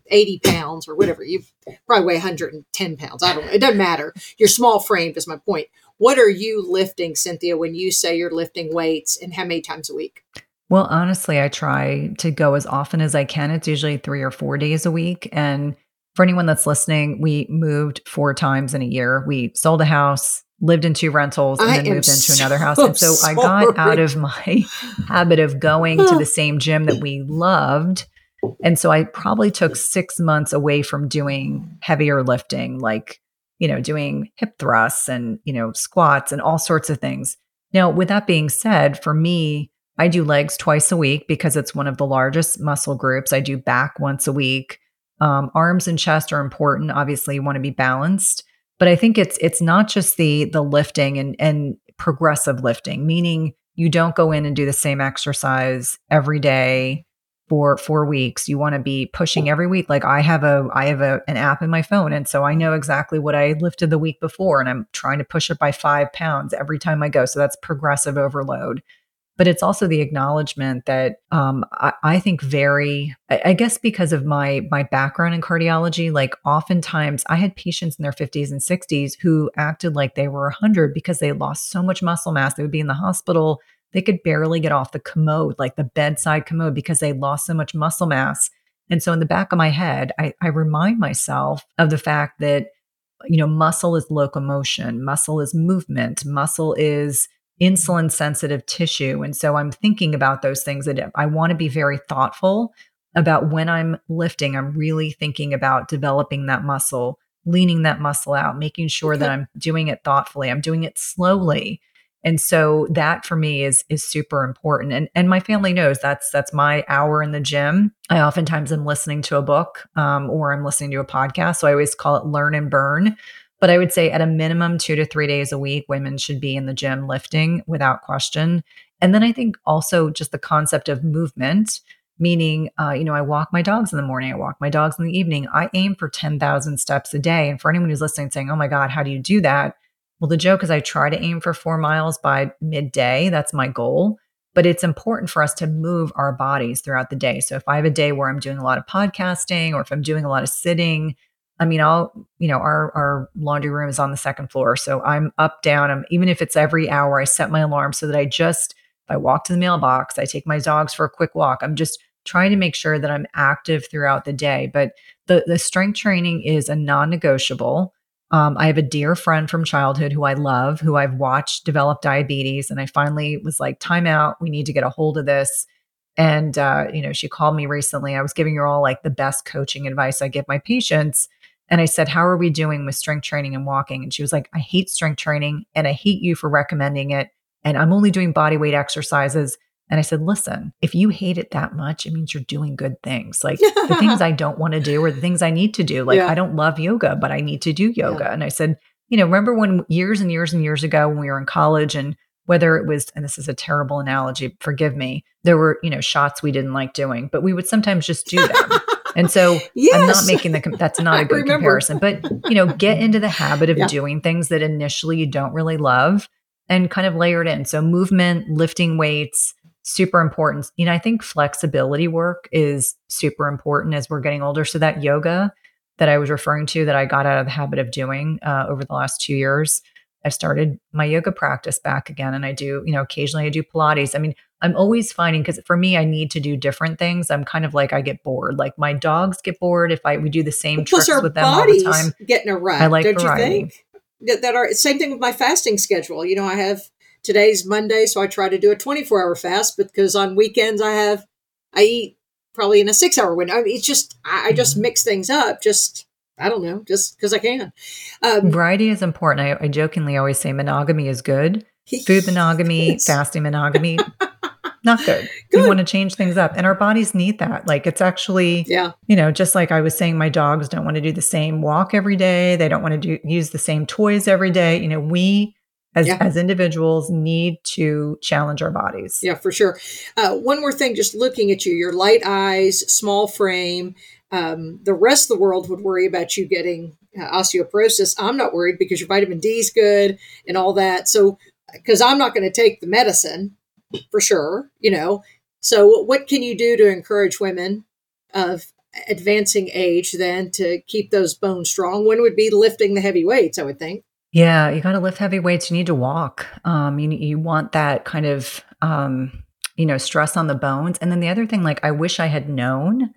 80 pounds or whatever. You probably weigh 110 pounds. I don't know. It doesn't matter. You're small framed is my point. What are you lifting, Cynthia, when you say you're lifting weights and how many times a week? Well, honestly, I try to go as often as I can. It's usually three or four days a week. And for anyone that's listening, we moved four times in a year. We sold a house, lived in two rentals, and I then moved into another house. And so I got out of my habit of going to the same gym that we loved. And so I probably took six months away from doing heavier lifting, like, you know, doing hip thrusts and, you know, squats and all sorts of things. Now, with that being said, for me, I do legs twice a week because it's one of the largest muscle groups. I do back once a week. Um, arms and chest are important. Obviously, you want to be balanced, but I think it's it's not just the the lifting and and progressive lifting, meaning you don't go in and do the same exercise every day for four weeks. You want to be pushing every week. Like I have a I have a, an app in my phone, and so I know exactly what I lifted the week before, and I'm trying to push it by five pounds every time I go. So that's progressive overload but it's also the acknowledgement that um, I, I, think very I, I, guess because of my my background in cardiology like oftentimes i had patients in their 50s and 60s who acted like they were 100 because they lost so much muscle mass. They would be in the hospital. They could barely get off the commode like the bedside commode because they lost so much muscle mass. And so in the back of my head I, I remind myself of the fact that you know muscle is locomotion muscle is movement muscle is insulin sensitive tissue. And so I'm thinking about those things that I want to be very thoughtful about when I'm lifting. I'm really thinking about developing that muscle, leaning that muscle out, making sure that I'm doing it thoughtfully. I'm doing it slowly. And so that for me is is super important. And and my family knows that's that's my hour in the gym. I oftentimes am listening to a book um, or I'm listening to a podcast. So I always call it learn and burn but I would say at a minimum, two to three days a week, women should be in the gym lifting without question. And then I think also just the concept of movement, meaning, uh, you know, I walk my dogs in the morning, I walk my dogs in the evening. I aim for 10,000 steps a day. And for anyone who's listening saying, oh my God, how do you do that? Well, the joke is I try to aim for four miles by midday. That's my goal. But it's important for us to move our bodies throughout the day. So if I have a day where I'm doing a lot of podcasting or if I'm doing a lot of sitting, I mean, I'll, you know, our our laundry room is on the second floor. So I'm up, down. I'm even if it's every hour, I set my alarm so that I just if I walk to the mailbox, I take my dogs for a quick walk. I'm just trying to make sure that I'm active throughout the day. But the the strength training is a non-negotiable. Um, I have a dear friend from childhood who I love, who I've watched develop diabetes, and I finally was like, "Time out! We need to get a hold of this." And uh, you know, she called me recently. I was giving her all like the best coaching advice I give my patients, and I said, How are we doing with strength training and walking? And she was like, I hate strength training and I hate you for recommending it. And I'm only doing body weight exercises. And I said, Listen, if you hate it that much, it means you're doing good things. Like the things I don't want to do or the things I need to do. Like Yeah. I don't love yoga, but I need to do yoga. Yeah. And I said, You know, remember when years and years and years ago when we were in college and whether it was, and this is a terrible analogy, forgive me, there were, you know, shots we didn't like doing, but we would sometimes just do them. And so I'm not making the that's not a good comparison, but you know, get into the habit of Yeah. doing things that initially you don't really love and kind of layer it in. So movement, lifting weights, super important. You know, I think flexibility work is super important as we're getting older. So that yoga that I was referring to that I got out of the habit of doing uh, over the last two years, I've started my yoga practice back again, and I do, you know, occasionally I do Pilates. I mean, I'm always finding because for me, I need to do different things. I'm kind of like I get bored. Like my dogs get bored if I we do the same Plus, tricks with them all the time. getting a rut. I like don't variety. you think? That, that are same thing with my fasting schedule. You know, I have today's Monday, so I try to do a 24 hour fast because on weekends I have I eat probably in a six hour window. I mean, it's just I, I just Mhm. mix things up. Just I don't know, just because I can. Um, Variety is important. I, I jokingly always say monogamy is good. Food monogamy, Yes. fasting monogamy, not good. We want to change things up, and our bodies need that. Like it's actually Yeah, you know, just like I was saying, my dogs don't want to do the same walk every day. They don't want to do use the same toys every day. You know, we as, Yeah. as individuals need to challenge our bodies. Yeah, for sure. Uh, one more thing, just looking at you, your light eyes, small frame. Um, the rest of the world would worry about you getting uh, osteoporosis. I'm not worried because your vitamin D is good and all that. So, because I'm not going to take the medicine for sure, you know. So, what can you do to encourage women of advancing age then to keep those bones strong? One would be lifting the heavy weights, I would think. Yeah, you got to lift heavy weights. You need to walk. Um, you you want that kind of um, you know stress on the bones. And then the other thing, like I wish I had known,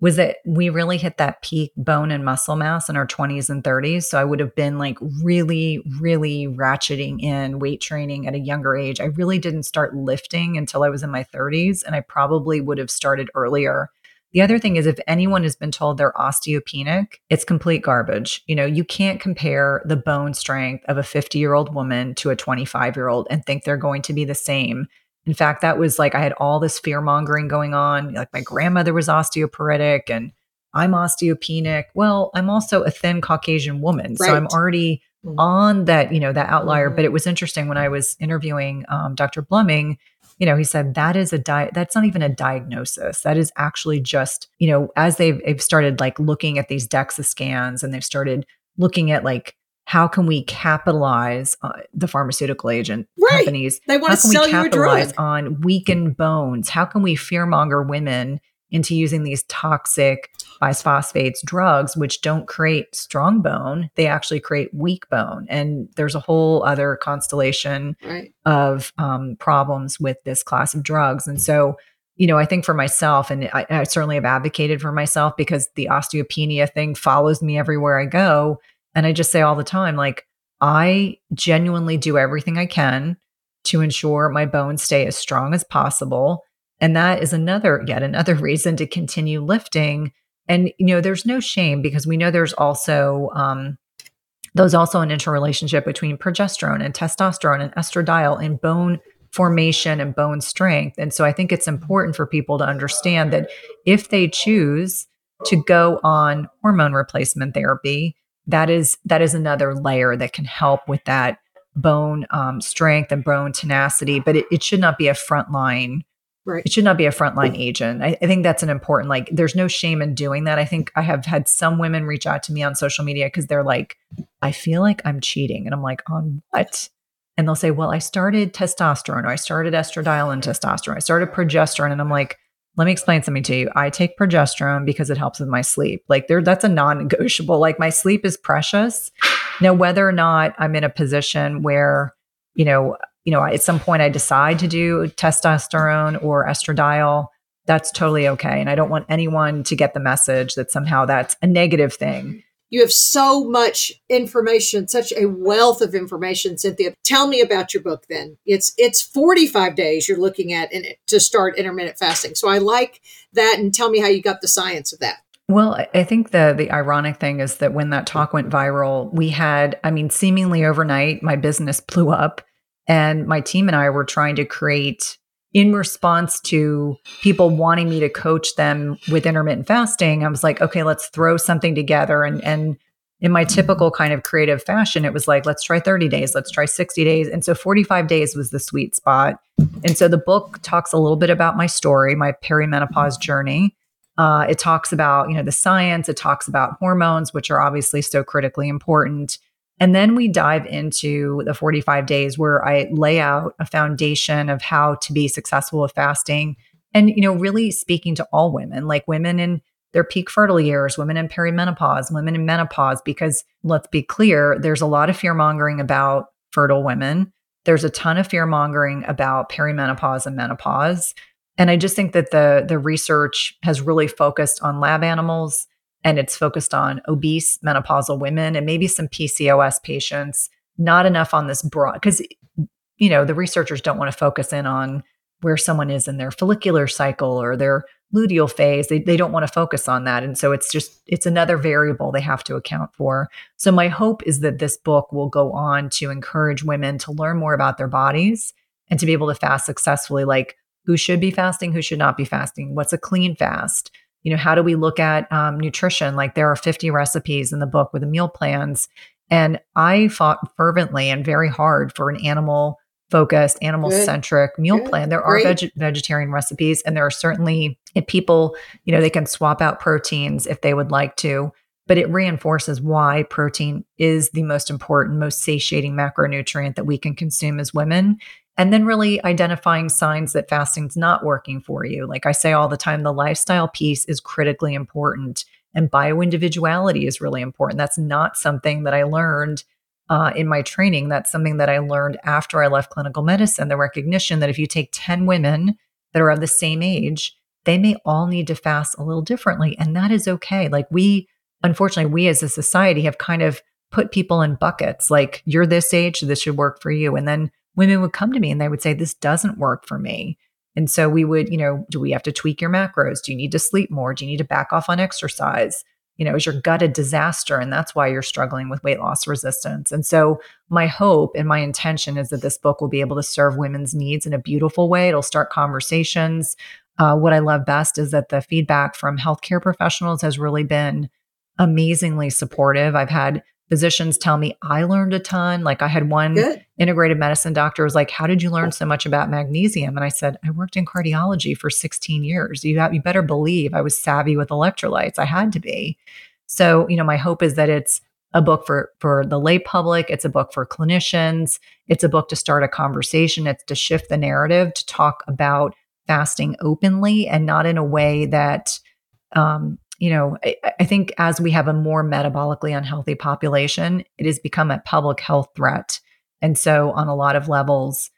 was that we really hit that peak bone and muscle mass in our 20s and 30s. So I would have been like really, really ratcheting in weight training at a younger age. I really didn't start lifting until I was in my 30s, and I probably would have started earlier. The other thing is, if anyone has been told they're osteopenic, it's complete garbage. You know, you can't compare the bone strength of a 50 year old woman to a 25 year old and think they're going to be the same. In fact, that was like I had all this fear mongering going on. Like my grandmother was osteoporotic and I'm osteopenic. Well, I'm also a thin Caucasian woman. So I'm Right. already Mhm. on that, you know, that outlier. Mhm. But it was interesting when I was interviewing um, Dr. Bluming, you know, he said that is a di- that's not even a diagnosis. That is actually just, you know, as they've, they've started like looking at these DEXA scans and they've started looking at like how can we capitalize uh, the pharmaceutical agent Right. companies They want to sell you a drug. on weakened bones? How can we fearmonger women into using these toxic bisphosphates drugs, which don't create strong bone? They actually create weak bone. And there's a whole other constellation Right. of um, problems with this class of drugs. And so, you know, I think for myself, and I, I certainly have advocated for myself because the osteopenia thing follows me everywhere I go. And I just say all the time, like, I genuinely do everything I can to ensure my bones stay as strong as possible. And that is another, yet another reason to continue lifting. And, you know, there's no shame because we know there's also, um, there's also an interrelationship between progesterone and testosterone and estradiol and bone formation and bone strength. And so I think it's important for people to understand that if they choose to go on hormone replacement therapy, that is that is another layer that can help with that bone um, strength and bone tenacity. But it, it should not be a frontline Right. it should not be a frontline agent. I, I think that's an important, like, there's no shame in doing that. I think I have had some women reach out to me on social media because they're like, I feel like I'm cheating. And I'm like, on what? And they'll say, well, I started testosterone or I started estradiol and testosterone. I started progesterone. And I'm like, let me explain something to you. I take progesterone because it helps with my sleep. Like there, that's a non-negotiable. Like my sleep is precious. Now, whether or not I'm in a position where, you know, you know, at some point I decide to do testosterone or estradiol, that's totally okay. And I don't want anyone to get the message that somehow that's a negative thing. You have so much information, such a wealth of information, Cynthia. Tell me about your book then. It's it's 45 days you're looking at in, to start intermittent fasting. So I like that and tell me how you got the science of that. Well, I- think the the ironic thing is that when that talk went viral, we had, I mean, seemingly overnight, my business blew up, and my team and I were trying to create in response to people wanting me to coach them with intermittent fasting. I was like, okay, let's throw something together, and and in my typical kind of creative fashion, it was like, let's try 30 days, let's try 60 days. And so 45 days was the sweet spot. And so the book talks a little bit about my story, my perimenopause journey. Uh, it talks about you know the science. It talks about hormones, which are obviously so critically important. And then we dive into the 45 days where I lay out a foundation of how to be successful with fasting, and you know really speaking to all women, like women in their peak fertile years, women in perimenopause, women in menopause. Because let's be clear, there's a lot of fear mongering about fertile women. There's a ton of fear mongering about perimenopause and menopause. And I just think that the the research has really focused on lab animals and it's focused on obese menopausal women and maybe some PCOS patients, not enough on this broad because you know, the researchers don't want to focus in on where someone is in their follicular cycle or their luteal phase. They, they don't want to focus on that. And so it's just, it's another variable they have to account for. So my hope is that this book will go on to encourage women to learn more about their bodies and to be able to fast successfully, like who should be fasting, who should not be fasting, what's a clean fast. You know, how do we look at um, nutrition? Like there are 50 recipes in the book with the meal plans. And I fought fervently and very hard for an animal focused, animal centric meal Good. plan. There are veg- vegetarian recipes, and there are certainly if people, you know, they can swap out proteins if they would like to, but it reinforces why protein is the most important, most satiating macronutrient that we can consume as women. And then really identifying signs that fasting's not working for you. Like I say all the time, the lifestyle piece is critically important and bioindividuality is really important. That's not something that I learned uh, in my training. That's something that I learned after I left clinical medicine the recognition that if you take 10 women that are of the same age, they may all need to fast a little differently. And that is okay. Like we, unfortunately, we as a society have kind of put people in buckets like, you're this age, this should work for you. And then women would come to me and they would say, this doesn't work for me. And so we would, you know, do we have to tweak your macros? Do you need to sleep more? Do you need to back off on exercise? You know, is your gut a disaster? And that's why you're struggling with weight loss resistance. And so my hope and my intention is that this book will be able to serve women's needs in a beautiful way. It'll start conversations. Uh, what I love best is that the feedback from healthcare professionals has really been amazingly supportive. I've had physicians tell me I learned a ton. Like I had one Good. integrated medicine doctor was like, "How did you learn so much about magnesium?" And I said, "I worked in cardiology for 16 years. You have, you better believe I was savvy with electrolytes. I had to be." So, you know, my hope is that it's a book for for the lay public, it's a book for clinicians, it's a book to start a conversation, it's to shift the narrative to talk about fasting openly and not in a way that um, you know, I, I, think as we have a more metabolically unhealthy population, it has become a public health threat. And so, on a lot of levels,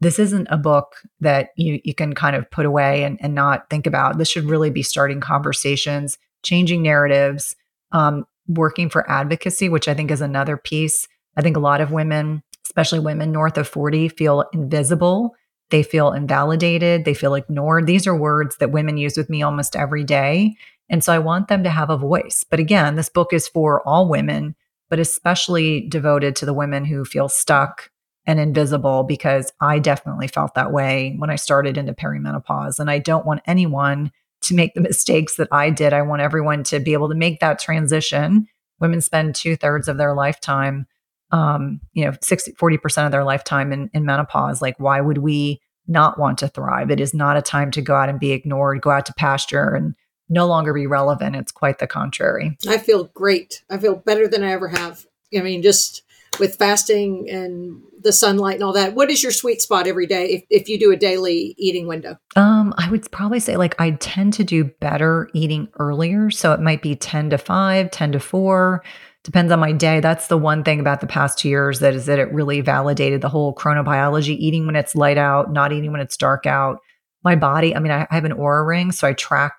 this isn't a book that you, you can kind of put away and, and not think about. This should really be starting conversations, changing narratives, um, working for advocacy, which I think is another piece. I think a lot of women, especially women north of 40, feel invisible. They feel invalidated. They feel ignored. These are words that women use with me almost every day. And so I want them to have a voice. But again, this book is for all women, but especially devoted to the women who feel stuck and invisible because I definitely felt that way when I started into perimenopause. And I don't want anyone to make the mistakes that I did. I want everyone to be able to make that transition. Women spend two thirds of their lifetime, um, you know, 60, 40% of their lifetime in, in menopause. Like, why would we not want to thrive? It is not a time to go out and be ignored, go out to pasture and no longer be relevant. It's quite the contrary. I feel great. I feel better than I ever have. I mean, just with fasting and the sunlight and all that. What is your sweet spot every day if, if you do a daily eating window? Um, I would probably say like I tend to do better eating earlier. So it might be 10 to 5, 10 to 4. Depends on my day. That's the one thing about the past two years that is that it really validated the whole chronobiology, eating when it's light out, not eating when it's dark out. My body, I mean, I, I have an Oura ring, so I track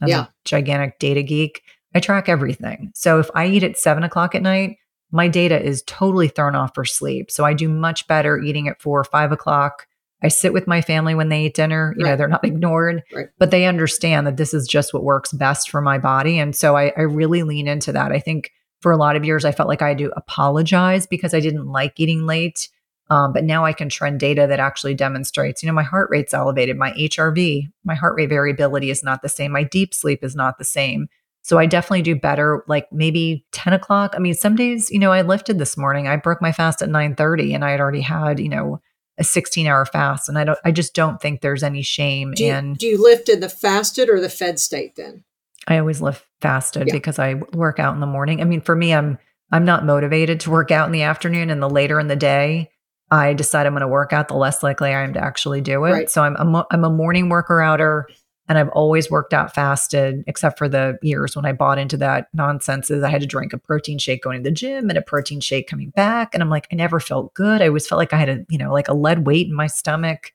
I'm yeah. a gigantic data geek. I track everything. So if I eat at seven o'clock at night, my data is totally thrown off for sleep. So I do much better eating at four or five o'clock. I sit with my family when they eat dinner. You right. know, they're not ignored, right. but they understand that this is just what works best for my body. And so I, I really lean into that. I think for a lot of years, I felt like I had to apologize because I didn't like eating late. Um, but now I can trend data that actually demonstrates, you know, my heart rate's elevated, my HRV, my heart rate variability is not the same, my deep sleep is not the same. So I definitely do better, like maybe 10 o'clock. I mean, some days, you know, I lifted this morning. I broke my fast at 9 30 and I had already had, you know, a 16 hour fast. And I don't, I just don't think there's any shame do you, in. Do you lift in the fasted or the fed state then? I always lift fasted yeah. because I work out in the morning. I mean, for me, I'm, I'm not motivated to work out in the afternoon and the later in the day I decide I'm going to work out, the less likely I am to actually do it. Right. So I'm a, I'm a morning worker outer and I've always worked out fasted, except for the years when I bought into that nonsense. Is I had to drink a protein shake going to the gym and a protein shake coming back, and I'm like, I never felt good. I always felt like I had a you know like a lead weight in my stomach.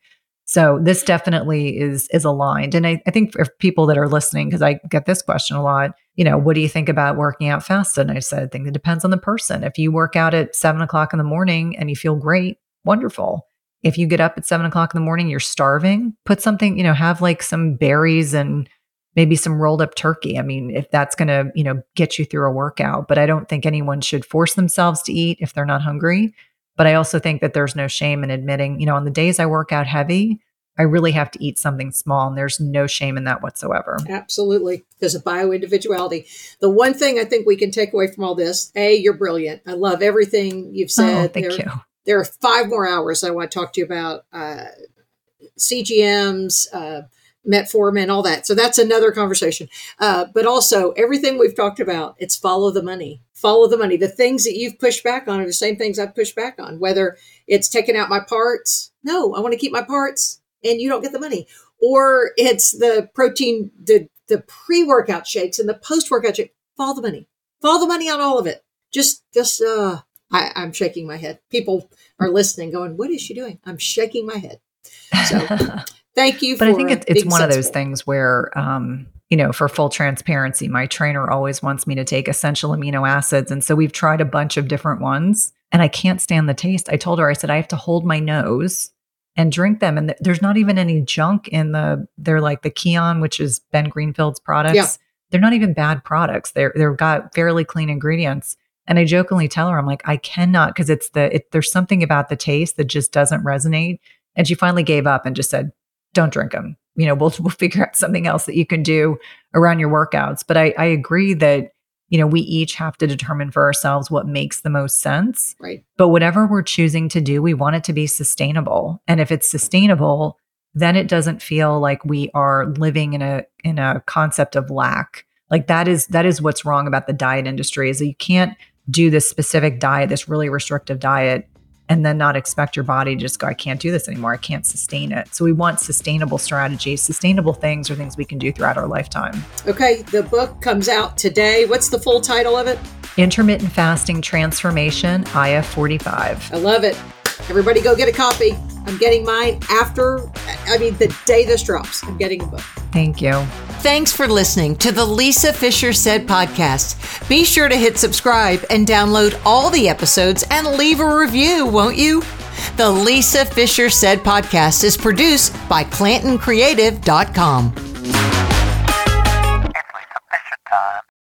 So this definitely is is aligned, and I, I think for people that are listening, because I get this question a lot, you know, what do you think about working out fasted? And I said, I think it depends on the person. If you work out at seven o'clock in the morning and you feel great, wonderful. If you get up at seven o'clock in the morning, you're starving, put something, you know, have like some berries and maybe some rolled up turkey. I mean, if that's going to, you know, get you through a workout, but I don't think anyone should force themselves to eat if they're not hungry. But I also think that there's no shame in admitting, you know, on the days I work out heavy, I really have to eat something small, and there's no shame in that whatsoever. Absolutely. There's a bio individuality. The one thing I think we can take away from all this A, you're brilliant. I love everything you've said. Oh, thank there, you. There are five more hours I want to talk to you about uh, CGMs, uh, metformin, all that. So that's another conversation. Uh, but also, everything we've talked about, it's follow the money. Follow the money. The things that you've pushed back on are the same things I've pushed back on, whether it's taking out my parts. No, I want to keep my parts and you don't get the money. Or it's the protein, the, the pre workout shakes and the post workout shake. Follow the money. Follow the money on all of it. Just, just, uh, I, I'm shaking my head. People are listening, going, "What is she doing?" I'm shaking my head. So, thank you. but I think it, it's one of those things where, um, you know, for full transparency, my trainer always wants me to take essential amino acids. And so we've tried a bunch of different ones and I can't stand the taste. I told her, I said, I have to hold my nose and drink them. And th- there's not even any junk in the, they're like the Kion, which is Ben Greenfield's products. Yeah. They're not even bad products. They're, they've got fairly clean ingredients. And I jokingly tell her, I'm like, I cannot, because it's the, it, there's something about the taste that just doesn't resonate. And she finally gave up and just said, don't drink them. You know, we'll, we'll figure out something else that you can do around your workouts. But I, I agree that, you know, we each have to determine for ourselves what makes the most sense. right. But whatever we're choosing to do, we want it to be sustainable. And if it's sustainable, then it doesn't feel like we are living in a in a concept of lack. Like that is that is what's wrong about the diet industry is that you can't do this specific diet, this really restrictive diet, and then not expect your body to just go, I can't do this anymore. I can't sustain it. So we want sustainable strategies. Sustainable things are things we can do throughout our lifetime. Okay. The book comes out today. What's the full title of it? Intermittent fasting transformation, IF 45. I love it. Everybody, go get a copy. I'm getting mine after. I mean, the day this drops. I'm getting a book. Thank you. Thanks for listening to the Lisa Fischer Said podcast. Be sure to hit subscribe and download all the episodes and leave a review, won't you? The Lisa Fischer Said podcast is produced by ClantonCreative.com.